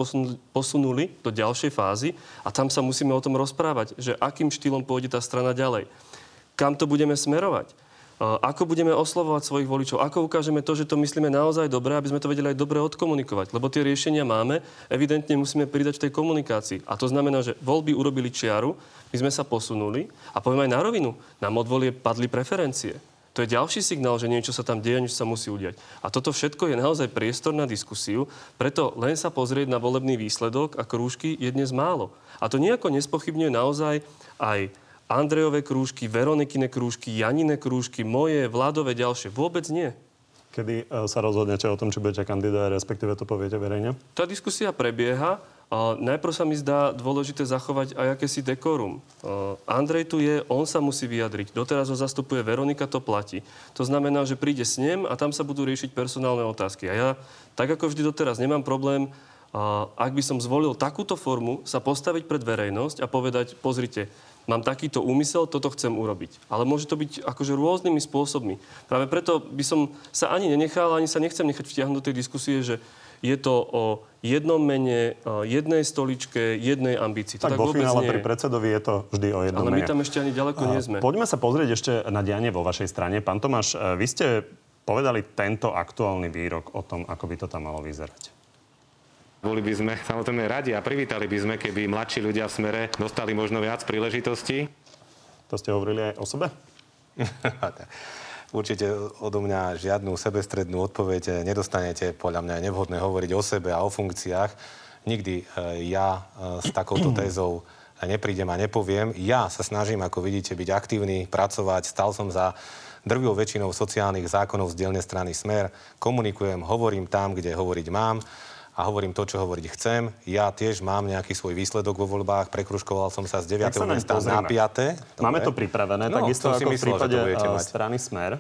posunuli do ďalšej fázy a tam sa musíme o tom rozprávať, že akým štýlom pôjde tá strana ďalej. Kam to budeme smerovať? Ako budeme oslovovať svojich voličov? Ako ukážeme to, že to myslíme naozaj dobre, aby sme to vedeli aj dobre odkomunikovať? Lebo tie riešenia máme, evidentne musíme pridať v tej komunikácii. A to znamená, že voľby urobili čiaru, my sme sa posunuli a poviem aj na rovinu, nám od padli preferencie. To je ďalší signál, že niečo sa tam deje, niečo sa musí udiať. A toto všetko je naozaj priestor na diskusiu, preto len sa pozrieť na volebný výsledok a krúžky je dnes málo. A to nejako nespochybňuje naozaj aj Andrejové krúžky, Veronikine krúžky, Janine krúžky, moje, vládové ďalšie. Vôbec nie. Kedy e, sa rozhodnete o tom, či budete kandidovať, respektíve to poviete verejne? Tá diskusia prebieha. A najprv sa mi zdá dôležité zachovať aj akési dekorum. Andrej tu je, on sa musí vyjadriť. Doteraz ho zastupuje Veronika, to platí. To znamená, že príde s ním a tam sa budú riešiť personálne otázky. A ja, tak ako vždy doteraz, nemám problém, ak by som zvolil takúto formu, sa postaviť pred verejnosť a povedať, pozrite, mám takýto úmysel, toto chcem urobiť. Ale môže to byť akože rôznymi spôsobmi. Práve preto by som sa ani nenechal, ani sa nechcem nechať vtiahnuť do tej diskusie, že je to o jednom mene, jednej stoličke, jednej ambícii. To tak, tak vo finále pri predsedovi je to vždy o jednom Ale mene. my tam ešte ani ďaleko nie sme. Poďme sa pozrieť ešte na dianie vo vašej strane. Pán Tomáš, e, vy ste povedali tento aktuálny výrok o tom, ako by to tam malo vyzerať. Boli by sme samozrejme radi a privítali by sme, keby mladší ľudia v smere dostali možno viac príležitostí. To ste hovorili aj o sebe? [laughs] Určite odo mňa žiadnu sebestrednú odpoveď nedostanete. Podľa mňa je nevhodné hovoriť o sebe a o funkciách. Nikdy e, ja e, s takouto [clears throat] tézou neprídem a nepoviem. Ja sa snažím, ako vidíte, byť aktívny, pracovať. Stal som za drvivou väčšinou sociálnych zákonov z dielnej strany Smer. Komunikujem, hovorím tam, kde hovoriť mám a hovorím to, čo hovoriť chcem. Ja tiež mám nejaký svoj výsledok vo voľbách, prekruškoval som sa z 9. miesta na 5. Máme to pripravené, no, takisto ako myslel, v prípade eh, strany Smer.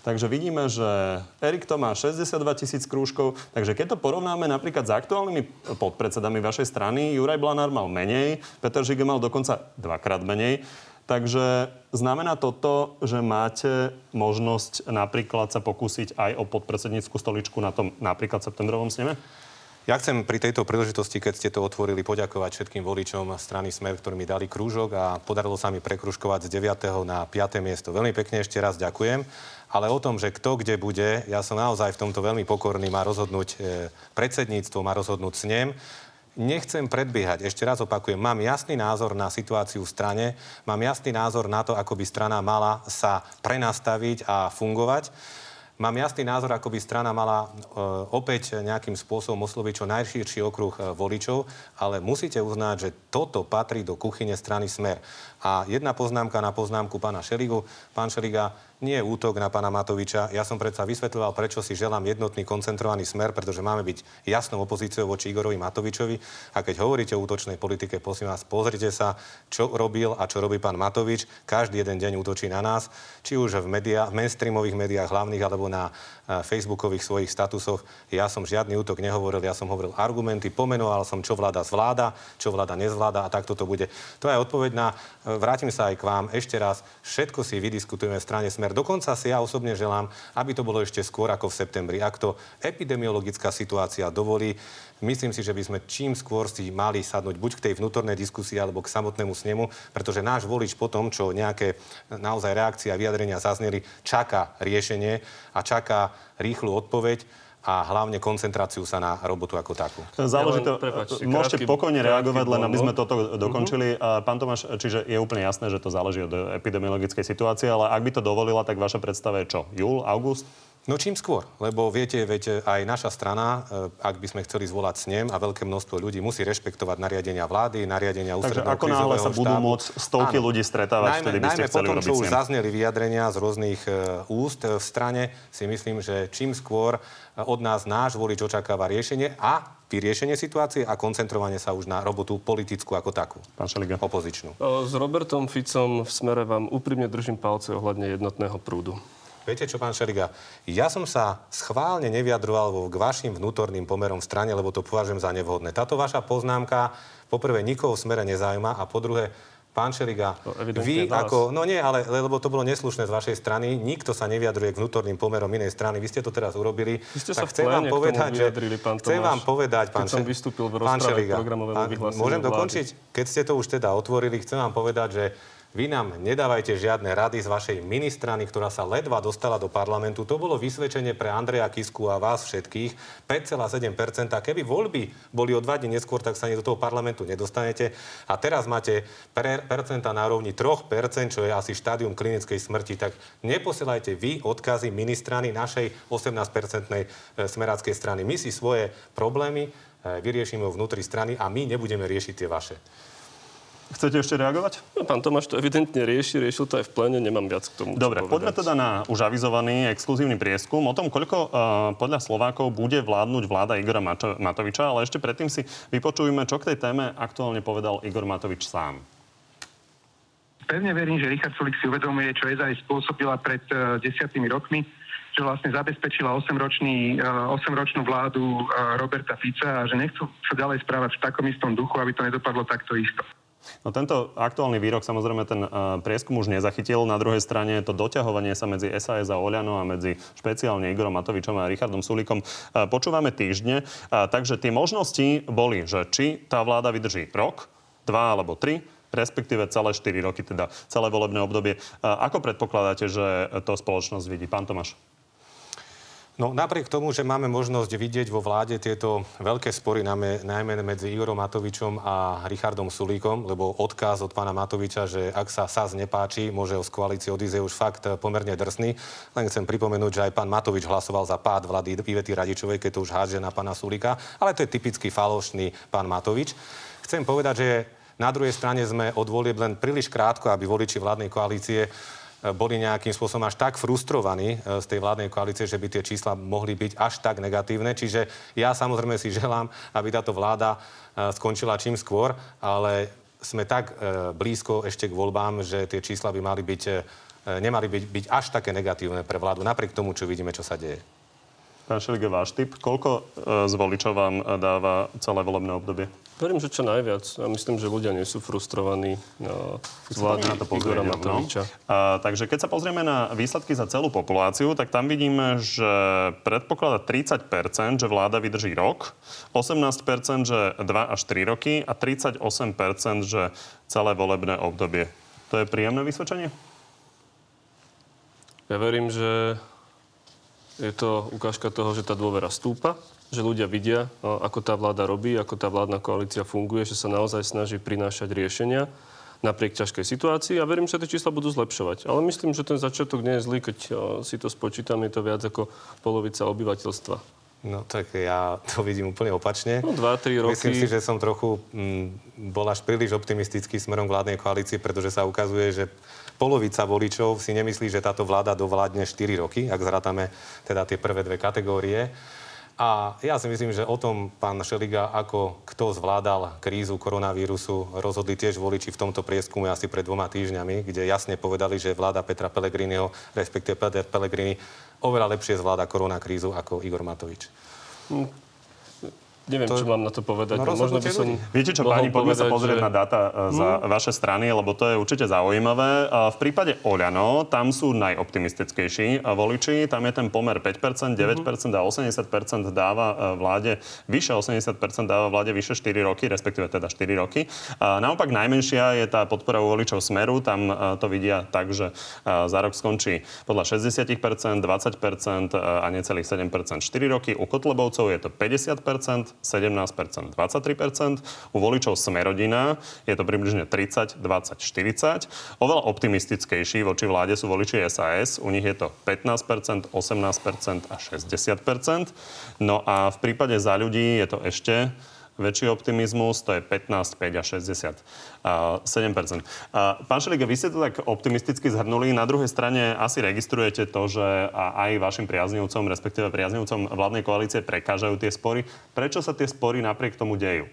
Takže vidíme, že Erik to má 62 tisíc krúžkov. Takže keď to porovnáme napríklad s aktuálnymi podpredsedami vašej strany, Juraj Blanár mal menej, Peter Žige mal dokonca dvakrát menej. Takže znamená toto, že máte možnosť napríklad sa pokúsiť aj o podpredsedníckú stoličku na tom napríklad septembrovom sneme? Ja chcem pri tejto príležitosti, keď ste to otvorili, poďakovať všetkým voličom strany Smer, ktorí mi dali krúžok a podarilo sa mi prekružkovať z 9. na 5. miesto. Veľmi pekne ešte raz ďakujem. Ale o tom, že kto kde bude, ja som naozaj v tomto veľmi pokorný, má rozhodnúť e, predsedníctvo, má rozhodnúť snem nechcem predbiehať. Ešte raz opakujem, mám jasný názor na situáciu v strane, mám jasný názor na to, ako by strana mala sa prenastaviť a fungovať. Mám jasný názor, ako by strana mala e, opäť nejakým spôsobom osloviť čo najširší okruh e, voličov, ale musíte uznať, že toto patrí do kuchyne strany Smer. A jedna poznámka na poznámku pána Šeligu. Pán Šeliga, nie útok na pána Matoviča. Ja som predsa vysvetľoval, prečo si želám jednotný koncentrovaný smer, pretože máme byť jasnou opozíciou voči Igorovi Matovičovi. A keď hovoríte o útočnej politike, prosím vás, pozrite sa, čo robil a čo robí pán Matovič. Každý jeden deň útočí na nás, či už v, médiá, v mainstreamových médiách hlavných alebo na uh, facebookových svojich statusoch. Ja som žiadny útok nehovoril, ja som hovoril argumenty, pomenoval som, čo vláda zvláda, čo vláda nezvláda a takto to bude. To je odpoveď na, uh, vrátim sa aj k vám ešte raz, všetko si vydiskutujeme v strane Smer september. Dokonca si ja osobne želám, aby to bolo ešte skôr ako v septembri. Ak to epidemiologická situácia dovolí, myslím si, že by sme čím skôr si mali sadnúť buď k tej vnútornej diskusii alebo k samotnému snemu, pretože náš volič po tom, čo nejaké naozaj reakcie a vyjadrenia zazneli, čaká riešenie a čaká rýchlu odpoveď a hlavne koncentráciu sa na robotu ako takú. Záleží to, prepáčte, môžete krátky, pokojne reagovať, len aby sme toto dokončili. Uh-huh. Pán Tomáš, čiže je úplne jasné, že to záleží od epidemiologickej situácie, ale ak by to dovolila, tak vaša predstava je čo? Júl, august? No čím skôr, lebo viete, viete, aj naša strana, e, ak by sme chceli zvolať snem a veľké množstvo ľudí musí rešpektovať nariadenia vlády, nariadenia ústredného Takže ako náhle sa budú môcť stovky áno, ľudí stretávať, najmä, vtedy by ste chceli potom, čo už zazneli vyjadrenia z rôznych uh, úst v strane, si myslím, že čím skôr od nás náš volič očakáva riešenie a vyriešenie situácie a koncentrovanie sa už na robotu politickú ako takú. Pán Šeliga. Opozičnú. S Robertom Ficom v smere vám úprimne držím palce ohľadne jednotného prúdu. Viete čo, pán Šeliga, ja som sa schválne nevyjadroval k vašim vnútorným pomerom v strane, lebo to považujem za nevhodné. Táto vaša poznámka poprvé nikoho v smere nezaujíma a po druhé Pán Šeliga, no, vy ako... No nie, ale lebo to bolo neslušné z vašej strany. Nikto sa nevyjadruje k vnútorným pomerom inej strany. Vy ste to teraz urobili. Vy ste tak sa chcem vám povedať, že... Pán Tomáš, chcem vám povedať, pán, som vystúpil v rozprave pán Môžem dokončiť? Keď ste to už teda otvorili, chcem vám povedať, že vy nám nedávajte žiadne rady z vašej ministrany, ktorá sa ledva dostala do parlamentu. To bolo vysvedčenie pre Andreja Kisku a vás všetkých. 5,7%. Keby voľby boli o dva dní neskôr, tak sa ani do toho parlamentu nedostanete. A teraz máte per, percenta na rovni 3%, čo je asi štádium klinickej smrti. Tak neposielajte vy odkazy ministrany našej 18-percentnej e, smeráckej strany. My si svoje problémy e, vyriešime vnútri strany a my nebudeme riešiť tie vaše. Chcete ešte reagovať? No, pán Tomáš to evidentne rieši, riešil to aj v plene, nemám viac k tomu. Dobre, poďme teda na už avizovaný exkluzívny prieskum o tom, koľko uh, podľa Slovákov bude vládnuť vláda Igora Mato- Matoviča, ale ešte predtým si vypočujeme, čo k tej téme aktuálne povedal Igor Matovič sám. Pevne verím, že Richard Sulik si uvedomuje, čo aj spôsobila pred uh, desiatými rokmi, že vlastne zabezpečila 8-ročný, uh, 8-ročnú vládu uh, Roberta Fica a že nechcú sa ďalej správať v takom istom duchu, aby to nedopadlo takto isto. No tento aktuálny výrok samozrejme ten uh, prieskum už nezachytil. Na druhej strane to doťahovanie sa medzi SAS a Oľano a medzi špeciálne Igorom Matovičom a Richardom Sulikom uh, počúvame týždne. Uh, takže tie možnosti boli, že či tá vláda vydrží rok, dva alebo tri, respektíve celé 4 roky, teda celé volebné obdobie. Ako predpokladáte, že to spoločnosť vidí? Pán Tomáš. No napriek tomu, že máme možnosť vidieť vo vláde tieto veľké spory, najmä, medzi Igorom Matovičom a Richardom Sulíkom, lebo odkaz od pána Matoviča, že ak sa SAS nepáči, môže z koalície odísť, je už fakt pomerne drsný. Len chcem pripomenúť, že aj pán Matovič hlasoval za pád vlády Ivety Radičovej, keď to už hádže na pána Sulíka, ale to je typický falošný pán Matovič. Chcem povedať, že na druhej strane sme od volieb len príliš krátko, aby voliči vládnej koalície boli nejakým spôsobom až tak frustrovaní e, z tej vládnej koalície, že by tie čísla mohli byť až tak negatívne. Čiže ja samozrejme si želám, aby táto vláda e, skončila čím skôr, ale sme tak e, blízko ešte k voľbám, že tie čísla by mali byť, nemali byť, byť až také negatívne pre vládu, napriek tomu, čo vidíme, čo sa deje. Pán Šelige, váš typ, koľko z voličov vám dáva celé volebné obdobie? Verím, že čo najviac. Ja myslím, že ľudia nie sú frustrovaní no, z vlády na to Igora no. Matoviča. No. A, takže keď sa pozrieme na výsledky za celú populáciu, tak tam vidíme, že predpoklada 30%, že vláda vydrží rok, 18%, že 2 až 3 roky a 38%, že celé volebné obdobie. To je príjemné vysvedčenie? Ja verím, že je to ukážka toho, že tá dôvera stúpa že ľudia vidia, ako tá vláda robí, ako tá vládna koalícia funguje, že sa naozaj snaží prinášať riešenia napriek ťažkej situácii a verím, že tie čísla budú zlepšovať. Ale myslím, že ten začiatok nie je zlý, keď si to spočítam, je to viac ako polovica obyvateľstva. No tak ja to vidím úplne opačne. No 2-3 roky. Myslím si, že som trochu mm, bol až príliš optimistický smerom vládnej koalície, pretože sa ukazuje, že polovica voličov si nemyslí, že táto vláda dovládne 4 roky, ak zrátame teda tie prvé dve kategórie. A ja si myslím, že o tom pán Šeliga, ako kto zvládal krízu koronavírusu, rozhodli tiež voliči v tomto prieskume asi pred dvoma týždňami, kde jasne povedali, že vláda Petra Pellegriniho, respektíve Peter Pellegrini, oveľa lepšie zvláda koronakrízu ako Igor Matovič. Neviem, To- čo mám na to povedať. No, No, možno by som... Viete čo, páni, poďme sa pozrieť že- na dáta e, za vaše strany, lebo to je určite zaujímavé. A V prípade Oľano, tam sú najoptimistickejší a voliči, tam je ten pomer 5%, 9% a 80% dáva vláde, vyše 80% dáva vláde vyše 4 roky, respektíve teda 4 roky. A naopak najmenšia je tá podpora u voličov Smeru, tam to vidia tak, že za rok skončí podľa 60%, 20% a necelých 7% 4 roky. U Kotlebovcov je to 50%, 17%, 23%. U voličov Smerodina je to približne 30, 20, 40. Oveľa optimistickejší voči vláde sú voliči SAS. U nich je to 15%, 18% a 60%. No a v prípade za ľudí je to ešte väčší optimizmus, to je 15, 5 a 60. A 7%. A pán Šeliga, vy ste to tak optimisticky zhrnuli. Na druhej strane asi registrujete to, že aj vašim priaznivcom, respektíve priaznivcom vládnej koalície prekážajú tie spory. Prečo sa tie spory napriek tomu dejú?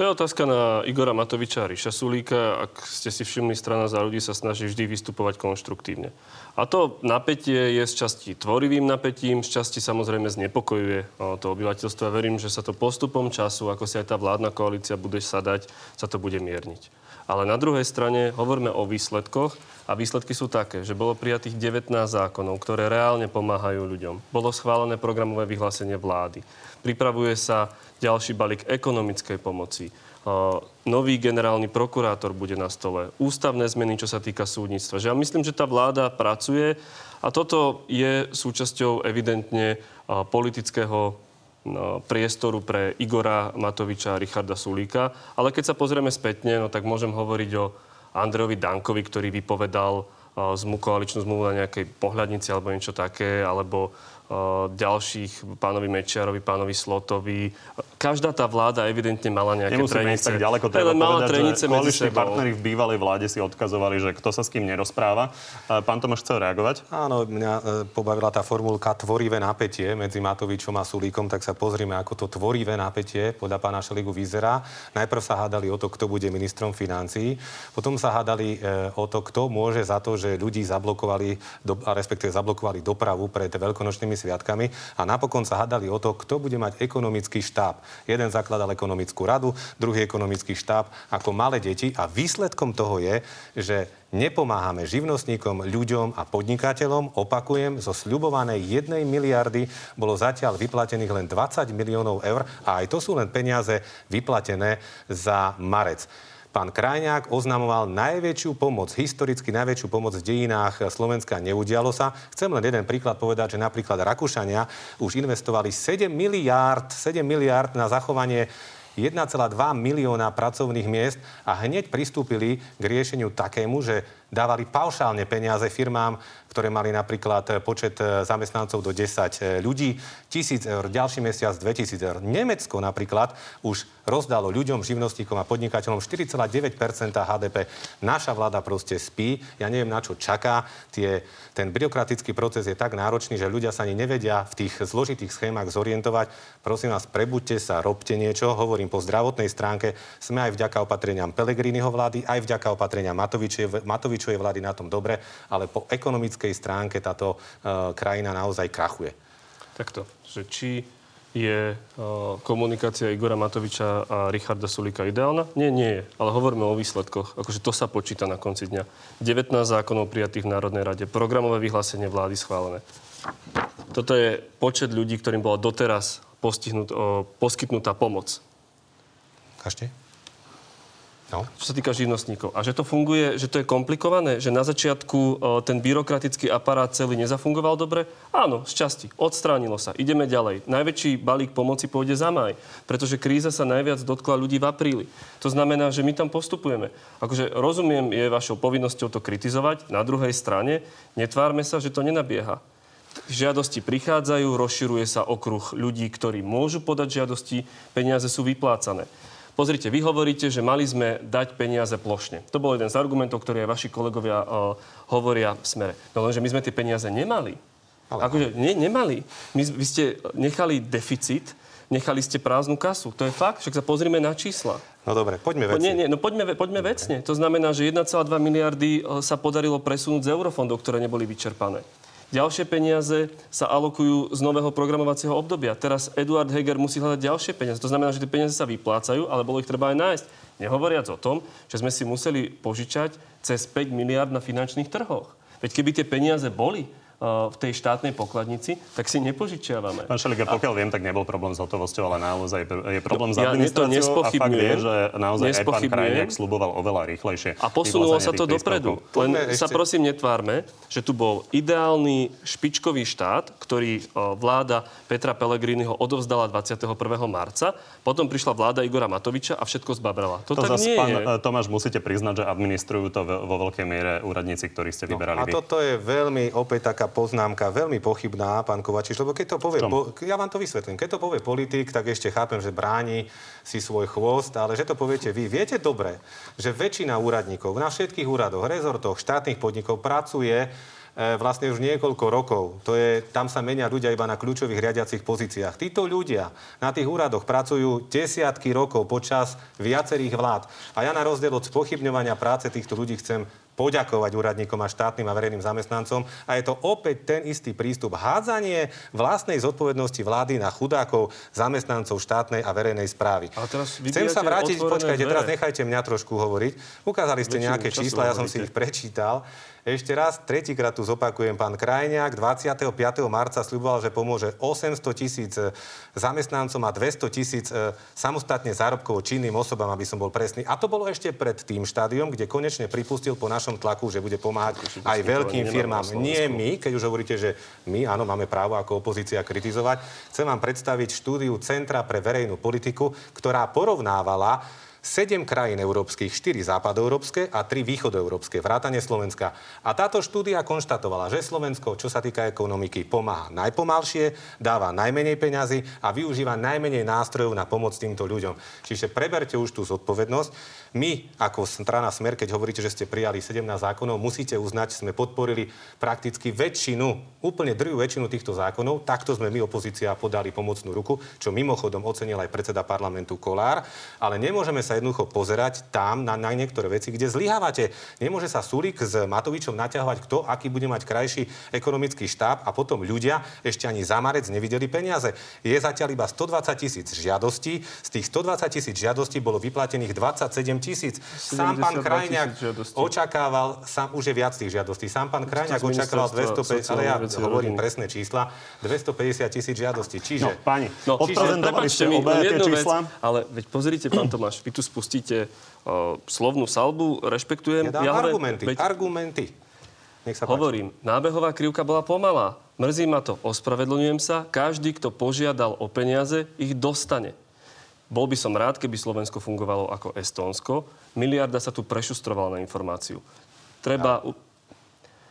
To je otázka na Igora Matoviča a Ríša Sulíka. Ak ste si všimli, strana za ľudí sa snaží vždy vystupovať konštruktívne. A to napätie je z časti tvorivým napätím, z časti samozrejme znepokojuje to obyvateľstvo. Ja verím, že sa to postupom času, ako si aj tá vládna koalícia bude sadať, sa to bude mierniť. Ale na druhej strane hovoríme o výsledkoch a výsledky sú také, že bolo prijatých 19 zákonov, ktoré reálne pomáhajú ľuďom. Bolo schválené programové vyhlásenie vlády. Pripravuje sa ďalší balík ekonomickej pomoci. Nový generálny prokurátor bude na stole. Ústavné zmeny, čo sa týka súdnictva. Že ja myslím, že tá vláda pracuje a toto je súčasťou evidentne politického priestoru pre Igora Matoviča a Richarda Sulíka. Ale keď sa pozrieme spätne, no tak môžem hovoriť o Andrejovi Dankovi, ktorý vypovedal uh, zmu, koaličnú zmluvu na nejakej pohľadnici alebo niečo také, alebo ďalších pánovi Mečiarovi, pánovi Slotovi. Každá tá vláda evidentne mala nejaké Nemusíme trenice. tak ďaleko, treba mala povedať, trenice že medzi sebou. partneri v bývalej vláde si odkazovali, že kto sa s kým nerozpráva. A Pán Tomáš chcel reagovať? Áno, mňa e, pobavila tá formulka tvorivé napätie medzi Matovičom a Sulíkom, tak sa pozrime, ako to tvorivé napätie podľa pána Šeligu vyzerá. Najprv sa hádali o to, kto bude ministrom financií, potom sa hádali e, o to, kto môže za to, že ľudí zablokovali, do, respektíve zablokovali dopravu pred veľkonočnými sviatkami a napokon sa hádali o to, kto bude mať ekonomický štáb. Jeden zakladal ekonomickú radu, druhý ekonomický štáb ako malé deti a výsledkom toho je, že nepomáhame živnostníkom, ľuďom a podnikateľom. Opakujem, zo sľubovanej 1 miliardy bolo zatiaľ vyplatených len 20 miliónov eur a aj to sú len peniaze vyplatené za marec. Pán Krajňák oznamoval najväčšiu pomoc, historicky najväčšiu pomoc v dejinách Slovenska. Neudialo sa. Chcem len jeden príklad povedať, že napríklad Rakúšania už investovali 7 miliárd, 7 miliárd na zachovanie 1,2 milióna pracovných miest a hneď pristúpili k riešeniu takému, že dávali paušálne peniaze firmám, ktoré mali napríklad počet e, zamestnancov do 10 ľudí, 1000 eur, ďalší mesiac 2000 eur. Nemecko napríklad už rozdalo ľuďom, živnostníkom a podnikateľom 4,9% HDP. Naša vláda proste spí. Ja neviem, na čo čaká. Tie, ten byrokratický proces je tak náročný, že ľudia sa ani nevedia v tých zložitých schémach zorientovať. Prosím vás, prebuďte sa, robte niečo. Hovorím po zdravotnej stránke. Sme aj vďaka opatreniam Pelegriniho vlády, aj vďaka opatreniam Matovičovej, Matovičovej vlády na tom dobre, ale po ekonomickej stránke táto uh, krajina naozaj krachuje. Takto, že či je uh, komunikácia Igora Matoviča a Richarda Sulika ideálna? Nie, nie je. Ale hovoríme o výsledkoch. Akože to sa počíta na konci dňa. 19 zákonov prijatých v Národnej rade, programové vyhlásenie vlády schválené. Toto je počet ľudí, ktorým bola doteraz postihnut, uh, poskytnutá pomoc. Kažte? No. čo sa týka živnostníkov. A že to funguje, že to je komplikované, že na začiatku e, ten byrokratický aparát celý nezafungoval dobre? Áno, z časti. Odstránilo sa. Ideme ďalej. Najväčší balík pomoci pôjde za maj, pretože kríza sa najviac dotkla ľudí v apríli. To znamená, že my tam postupujeme. Akože rozumiem, je vašou povinnosťou to kritizovať. Na druhej strane netvárme sa, že to nenabieha. Žiadosti prichádzajú, rozširuje sa okruh ľudí, ktorí môžu podať žiadosti, peniaze sú vyplácané. Pozrite, vy hovoríte, že mali sme dať peniaze plošne. To bol jeden z argumentov, ktorý aj vaši kolegovia uh, hovoria v smere. No lenže my sme tie peniaze nemali. Ale... Akože nie, nemali. My, vy ste nechali deficit, nechali ste prázdnu kasu. To je fakt, však sa pozrime na čísla. No dobre, poďme Po, nie, vecne. nie, no poďme, poďme vecne. To znamená, že 1,2 miliardy e, sa podarilo presunúť z eurofondov, ktoré neboli vyčerpané. Ďalšie peniaze sa alokujú z nového programovacieho obdobia. Teraz Eduard Heger musí hľadať ďalšie peniaze. To znamená, že tie peniaze sa vyplácajú, ale bolo ich treba aj nájsť. Nehovoriac o tom, že sme si museli požičať cez 5 miliard na finančných trhoch. Veď keby tie peniaze boli, v tej štátnej pokladnici, tak si nepožičiavame. Pán Šeliger, pokiaľ viem, tak nebol problém s hotovosťou, ale naozaj je problém s administráciou. Ja a fakt je, že naozaj aj pán Krajniak sluboval oveľa rýchlejšie. A posunulo sa to dopredu. Len sa prosím netvárme, že tu bol ideálny špičkový štát, ktorý vláda Petra Pellegriniho odovzdala 21. marca. Potom prišla vláda Igora Matoviča a všetko zbabrala. To, to tak nie pán je. E, Tomáš, musíte priznať, že administrujú to vo veľkej miere úradníci, ktorí ste no, vyberali no, a toto je veľmi opäť taká poznámka veľmi pochybná, pán Kovačiš, lebo keď to povie, po, ja vám to vysvetlím, keď to povie politik, tak ešte chápem, že bráni si svoj chvost, ale že to poviete vy. Viete dobre, že väčšina úradníkov na všetkých úradoch, rezortoch, štátnych podnikov pracuje E, vlastne už niekoľko rokov. To je, tam sa menia ľudia iba na kľúčových riadiacich pozíciách. Títo ľudia na tých úradoch pracujú desiatky rokov počas viacerých vlád. A ja na rozdiel od spochybňovania práce týchto ľudí chcem poďakovať úradníkom a štátnym a verejným zamestnancom. A je to opäť ten istý prístup. Hádzanie vlastnej zodpovednosti vlády na chudákov zamestnancov štátnej a verejnej správy. Chcem sa vrátiť, počkajte, teraz nechajte mňa trošku hovoriť. Ukázali ste nejaké čísla, ja som si ich prečítal. Ešte raz, tretíkrát tu zopakujem, pán Krajniak 25. marca sľuboval, že pomôže 800 tisíc e, zamestnancom a 200 tisíc e, samostatne zárobkovo činným osobám, aby som bol presný. A to bolo ešte pred tým štádiom, kde konečne pripustil po našom tlaku, že bude pomáhať aj veľkým firmám. Nie my, keď už hovoríte, že my, áno, máme právo ako opozícia kritizovať. Chcem vám predstaviť štúdiu Centra pre verejnú politiku, ktorá porovnávala 7 krajín európskych, 4 západoeurópske a 3 východoeurópske, vrátane Slovenska. A táto štúdia konštatovala, že Slovensko, čo sa týka ekonomiky, pomáha najpomalšie, dáva najmenej peňazí a využíva najmenej nástrojov na pomoc týmto ľuďom. Čiže preberte už tú zodpovednosť. My, ako strana Smer, keď hovoríte, že ste prijali 17 zákonov, musíte uznať, sme podporili prakticky väčšinu, úplne druhú väčšinu týchto zákonov. Takto sme my, opozícia, podali pomocnú ruku, čo mimochodom ocenil aj predseda parlamentu Kolár. Ale nemôžeme sa jednoducho pozerať tam na, na niektoré veci, kde zlyhávate. Nemôže sa Sulik s Matovičom naťahovať, kto aký bude mať krajší ekonomický štáb a potom ľudia ešte ani za marec nevideli peniaze. Je zatiaľ iba 120 tisíc žiadostí. Z tých 120 tisíc žiadostí bolo vyplatených 27 tisíc. Sám pán Krajňák očakával, sám, už je viac tých žiadostí, sám pán Krajňák očakával 250, ale ja hovorím presné čísla, 250 tisíc žiadostí. Čiže... No, pani, no, odprezentovaní ste obaja tie čísla. ale veď pozrite, pán Tomáš, vy tu spustíte uh, slovnú salbu, rešpektujem. Ja, ja argumenty, veď, argumenty. Nech sa Hovorím, páči. nábehová krivka bola pomalá. Mrzí ma to, ospravedlňujem sa. Každý, kto požiadal o peniaze, ich dostane. Bol by som rád, keby Slovensko fungovalo ako Estónsko. Miliarda sa tu prešustrovala na informáciu. Treba... Ja.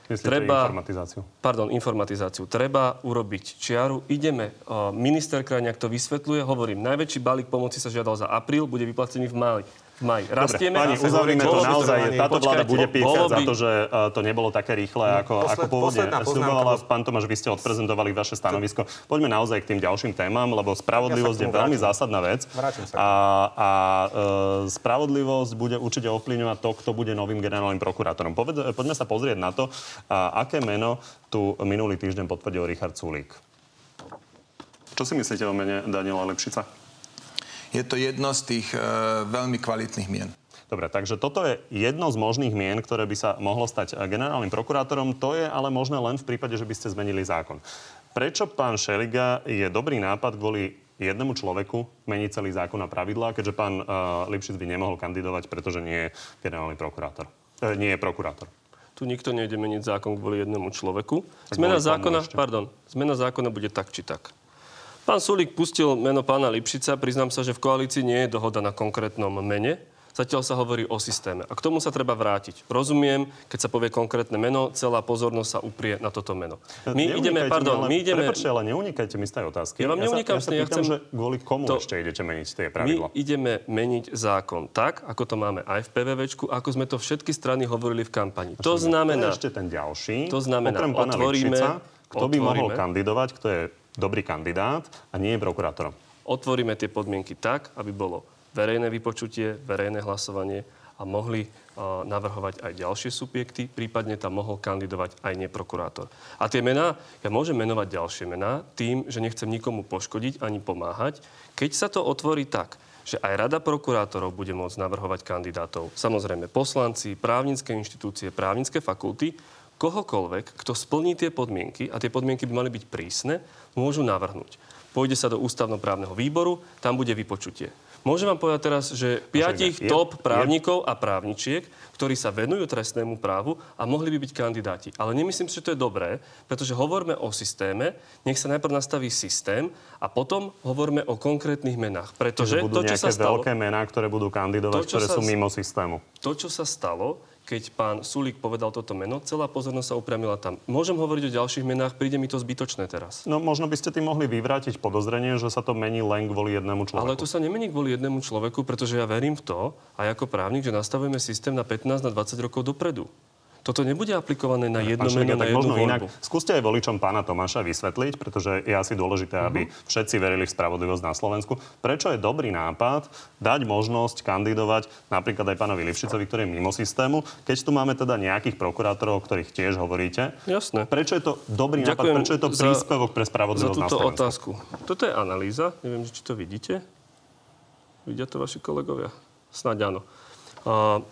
Myslíte treba, informatizáciu? Pardon, informatizáciu. Treba urobiť čiaru. Ideme. Minister Krajňák to vysvetľuje. Hovorím, najväčší balík pomoci sa žiadal za apríl, bude vyplacený v máji maj. Rastieme. Dobre, pani, uzavrime to naozaj. Táto vláda bude píchať by... za to, že uh, to nebolo také rýchle, no, ako, Posled, ako pôvodne sľubovala. Pán Tomáš, vy ste odprezentovali vaše stanovisko. Poďme naozaj k tým ďalším témam, lebo spravodlivosť ja je veľmi zásadná vec. A, a uh, spravodlivosť bude určite ovplyvňovať to, kto bude novým generálnym prokurátorom. Poved, poďme sa pozrieť na to, uh, aké meno tu minulý týždeň potvrdil Richard Sulík. Čo si myslíte o mene Daniela Lepšica? Je to jedno z tých e, veľmi kvalitných mien. Dobre, takže toto je jedno z možných mien, ktoré by sa mohlo stať generálnym prokurátorom. To je ale možné len v prípade, že by ste zmenili zákon. Prečo pán Šeliga je dobrý nápad kvôli jednému človeku meniť celý zákon a pravidlá, keďže pán uh, Lipšic by nemohol kandidovať, pretože nie je generálny prokurátor. E, nie je prokurátor. Tu nikto nejde meniť zákon kvôli jednému človeku. Zmena zákona, pardon, zmena zákona bude tak či tak. Pán Sulík pustil meno pána Lipšica. Priznám sa, že v koalícii nie je dohoda na konkrétnom mene. Zatiaľ sa hovorí o systéme. A k tomu sa treba vrátiť. Rozumiem, keď sa povie konkrétne meno, celá pozornosť sa uprie na toto meno. My ideme, pardon, my ideme... Prepačte, ale neunikajte mi z tej otázky. Ja vám neunikám ja sa, ja sa pýtam, chcem... že kvôli komu to... ešte idete meniť tie pravidla? My ideme meniť zákon tak, ako to máme aj v PVVčku, ako sme to všetky strany hovorili v kampani. To znamená... Ešte ten ďalší. To znamená, otvoríme... Kto by mohol kandidovať, kto je dobrý kandidát a nie je prokurátorom. Otvoríme tie podmienky tak, aby bolo verejné vypočutie, verejné hlasovanie a mohli navrhovať aj ďalšie subjekty, prípadne tam mohol kandidovať aj neprokurátor. A tie mená, ja môžem menovať ďalšie mená tým, že nechcem nikomu poškodiť ani pomáhať. Keď sa to otvorí tak, že aj Rada prokurátorov bude môcť navrhovať kandidátov. Samozrejme poslanci, právnické inštitúcie, právnické fakulty, kohokoľvek, kto splní tie podmienky, a tie podmienky by mali byť prísne, môžu navrhnúť. Pôjde sa do ústavnoprávneho výboru, tam bude vypočutie. Môžem vám povedať teraz, že piatich je, top právnikov a právničiek, ktorí sa venujú trestnému právu a mohli by byť kandidáti. Ale nemyslím si, že to je dobré, pretože hovoríme o systéme, nech sa najprv nastaví systém a potom hovoríme o konkrétnych menách. Pretože budú to, čo sa stalo... veľké mená, ktoré budú kandidovať, to, ktoré sa, sú mimo systému. To, čo sa stalo, keď pán Sulík povedal toto meno, celá pozornosť sa upriamila tam. Môžem hovoriť o ďalších menách, príde mi to zbytočné teraz. No možno by ste tým mohli vyvrátiť podozrenie, že sa to mení len kvôli jednému človeku. Ale to sa nemení kvôli jednému človeku, pretože ja verím v to, aj ako právnik, že nastavujeme systém na 15 na 20 rokov dopredu. Toto nebude aplikované na jedno meno, na jednu možno voľbu. inak. Skúste aj voličom pána Tomáša vysvetliť, pretože je asi dôležité, aby uh-huh. všetci verili v spravodlivosť na Slovensku. Prečo je dobrý nápad dať možnosť kandidovať napríklad aj pánovi Livšicovi, ktorý je mimo systému, keď tu máme teda nejakých prokurátorov, o ktorých tiež hovoríte. Jasné. Prečo je to dobrý Ďakujem nápad? Prečo je to príspevok pre spravodlivosť za túto na Slovensku? otázku. Toto je analýza. Neviem, či to vidíte. Vidia to vaši kolegovia? Snáď áno. Uh,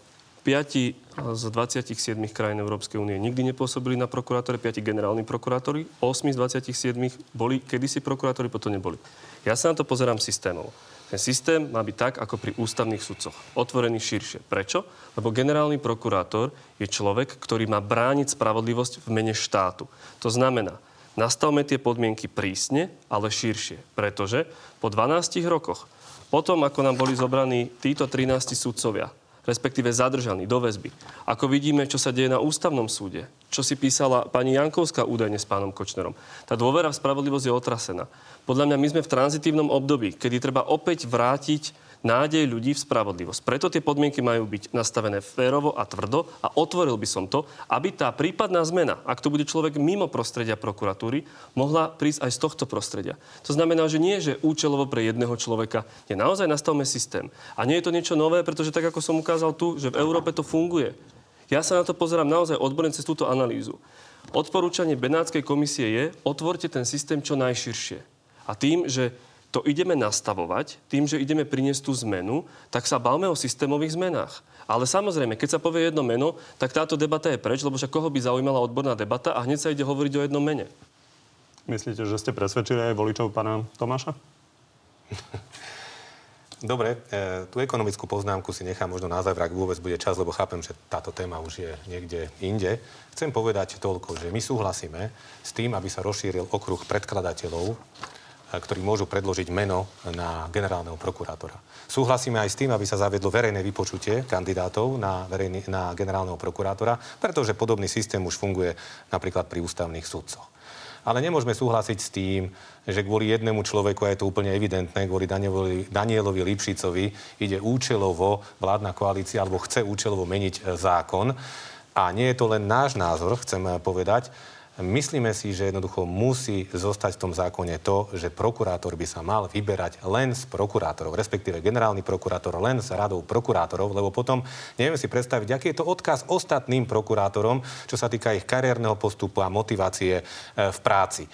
Piati z 27 krajín Európskej únie nikdy nepôsobili na prokurátore, piati generálni prokurátori, 8 z 27 boli kedysi prokurátori, potom neboli. Ja sa na to pozerám systémov. Ten systém má byť tak, ako pri ústavných sudcoch. Otvorený širšie. Prečo? Lebo generálny prokurátor je človek, ktorý má brániť spravodlivosť v mene štátu. To znamená, nastavme tie podmienky prísne, ale širšie. Pretože po 12 rokoch, potom ako nám boli zobraní títo 13 sudcovia, respektíve zadržaný do väzby. Ako vidíme, čo sa deje na ústavnom súde, čo si písala pani Jankovská údajne s pánom Kočnerom. Tá dôvera v spravodlivosť je otrasená. Podľa mňa my sme v tranzitívnom období, kedy treba opäť vrátiť nádej ľudí v spravodlivosť. Preto tie podmienky majú byť nastavené férovo a tvrdo a otvoril by som to, aby tá prípadná zmena, ak to bude človek mimo prostredia prokuratúry, mohla prísť aj z tohto prostredia. To znamená, že nie, že účelovo pre jedného človeka, je naozaj nastavme systém. A nie je to niečo nové, pretože tak, ako som ukázal tu, že v Európe to funguje. Ja sa na to pozerám naozaj odborne cez túto analýzu. Odporúčanie Benátskej komisie je, otvorte ten systém čo najširšie. A tým, že to ideme nastavovať tým, že ideme priniesť tú zmenu, tak sa bavme o systémových zmenách. Ale samozrejme, keď sa povie jedno meno, tak táto debata je preč, lebo však koho by zaujímala odborná debata a hneď sa ide hovoriť o jednom mene. Myslíte, že ste presvedčili aj voličov pána Tomáša? [laughs] Dobre, e, tú ekonomickú poznámku si nechám možno na záver, ak vôbec bude čas, lebo chápem, že táto téma už je niekde inde. Chcem povedať toľko, že my súhlasíme s tým, aby sa rozšíril okruh predkladateľov ktorí môžu predložiť meno na generálneho prokurátora. Súhlasíme aj s tým, aby sa zaviedlo verejné vypočutie kandidátov na, verejný, na generálneho prokurátora, pretože podobný systém už funguje napríklad pri ústavných sudcoch. Ale nemôžeme súhlasiť s tým, že kvôli jednému človeku, a je to úplne evidentné, kvôli Danielovi, Danielovi Lipšicovi ide účelovo vládna koalícia alebo chce účelovo meniť e, zákon. A nie je to len náš názor, chcem e, povedať. Myslíme si, že jednoducho musí zostať v tom zákone to, že prokurátor by sa mal vyberať len z prokurátorov, respektíve generálny prokurátor len z radou prokurátorov, lebo potom nevieme si predstaviť, aký je to odkaz ostatným prokurátorom, čo sa týka ich kariérneho postupu a motivácie e, v práci.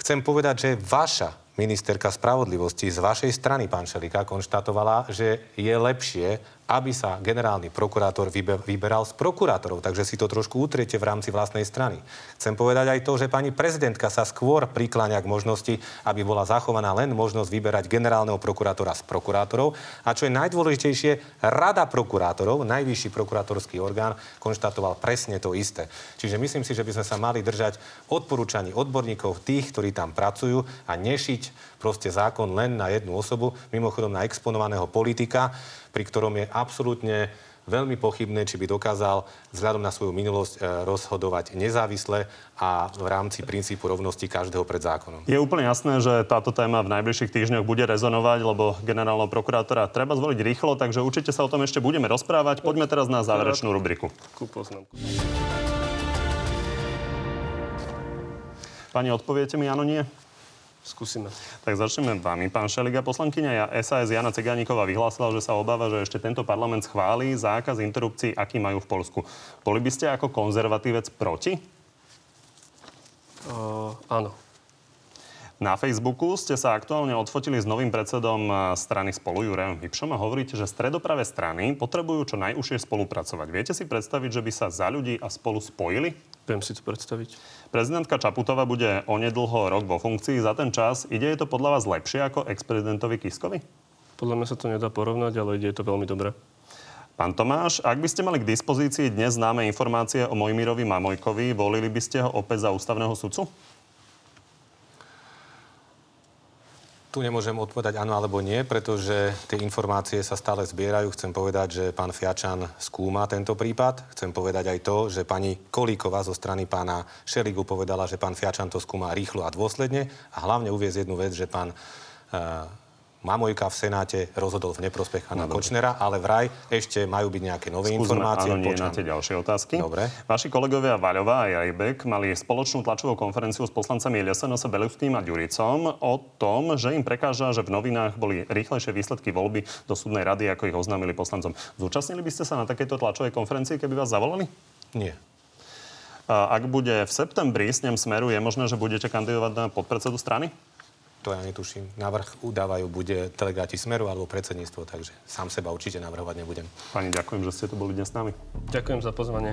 Chcem povedať, že vaša ministerka spravodlivosti z vašej strany, pán Šelika, konštatovala, že je lepšie, aby sa generálny prokurátor vyberal z prokurátorov. Takže si to trošku utriete v rámci vlastnej strany. Chcem povedať aj to, že pani prezidentka sa skôr prikláňa k možnosti, aby bola zachovaná len možnosť vyberať generálneho prokurátora z prokurátorov. A čo je najdôležitejšie, Rada prokurátorov, najvyšší prokurátorský orgán, konštatoval presne to isté. Čiže myslím si, že by sme sa mali držať odporúčaní odborníkov, tých, ktorí tam pracujú a nešiť proste zákon len na jednu osobu, mimochodom na exponovaného politika, pri ktorom je absolútne veľmi pochybné, či by dokázal vzhľadom na svoju minulosť e, rozhodovať nezávisle a v rámci princípu rovnosti každého pred zákonom. Je úplne jasné, že táto téma v najbližších týždňoch bude rezonovať, lebo generálneho prokurátora treba zvoliť rýchlo, takže určite sa o tom ešte budeme rozprávať. Poďme teraz na záverečnú rubriku. Pani, odpoviete mi áno, nie? Skúsime. Tak začneme vami, pán Šeliga. Poslankyňa SAS Jana Cegániková vyhlásila, že sa obáva, že ešte tento parlament schválí zákaz interrupcií, aký majú v Polsku. Boli by ste ako konzervatívec proti? Uh, áno. Na Facebooku ste sa aktuálne odfotili s novým predsedom eh, strany spolu Jurajom Hybšom a hovoríte, že stredopravé strany potrebujú čo najúžšie spolupracovať. Viete si predstaviť, že by sa za ľudí a spolu spojili? Viem si to predstaviť. Prezidentka Čaputová bude onedlho rok vo funkcii. Za ten čas ide je to podľa vás lepšie ako ex-prezidentovi Kiskovi? Podľa mňa sa to nedá porovnať, ale ide je to veľmi dobre. Pán Tomáš, ak by ste mali k dispozícii dnes známe informácie o Mojmirovi Mamojkovi, volili by ste ho opäť za ústavného sudcu? Tu nemôžem odpovedať áno alebo nie, pretože tie informácie sa stále zbierajú. Chcem povedať, že pán Fiačan skúma tento prípad. Chcem povedať aj to, že pani Kolíková zo strany pána Šeligu povedala, že pán Fiačan to skúma rýchlo a dôsledne. A hlavne uviez jednu vec, že pán uh, Mamojka v Senáte rozhodol v neprospech Hanna no, Kočnera, ale vraj ešte majú byť nejaké nové Skúsme, informácie. Áno, nie na tie ďalšie otázky. Dobre. Vaši kolegovia Vaľová a Jajbek mali spoločnú tlačovú konferenciu s poslancami LSNS Belevským a Ďuricom o tom, že im prekáža, že v novinách boli rýchlejšie výsledky voľby do súdnej rady, ako ich oznámili poslancom. Zúčastnili by ste sa na takejto tlačovej konferencii, keby vás zavolali? Nie. Ak bude v septembri s ním smeru, je možné, že budete kandidovať na podpredsedu strany? To ja netuším. Návrh udávajú bude delegáti Smeru alebo predsedníctvo, takže sám seba určite navrhovať nebudem. Pani, ďakujem, že ste tu boli dnes s nami. Ďakujem za pozvanie.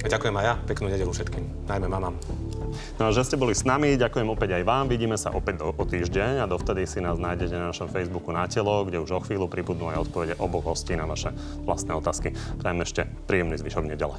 A ďakujem aj ja. Peknú nedelu všetkým. Najmä mamám. No a že ste boli s nami, ďakujem opäť aj vám. Vidíme sa opäť do, o týždeň a dovtedy si nás nájdete na našom Facebooku na telo, kde už o chvíľu pribudnú aj odpovede oboch hostí na vaše vlastné otázky. Prajem ešte príjemný zvyšok nedele.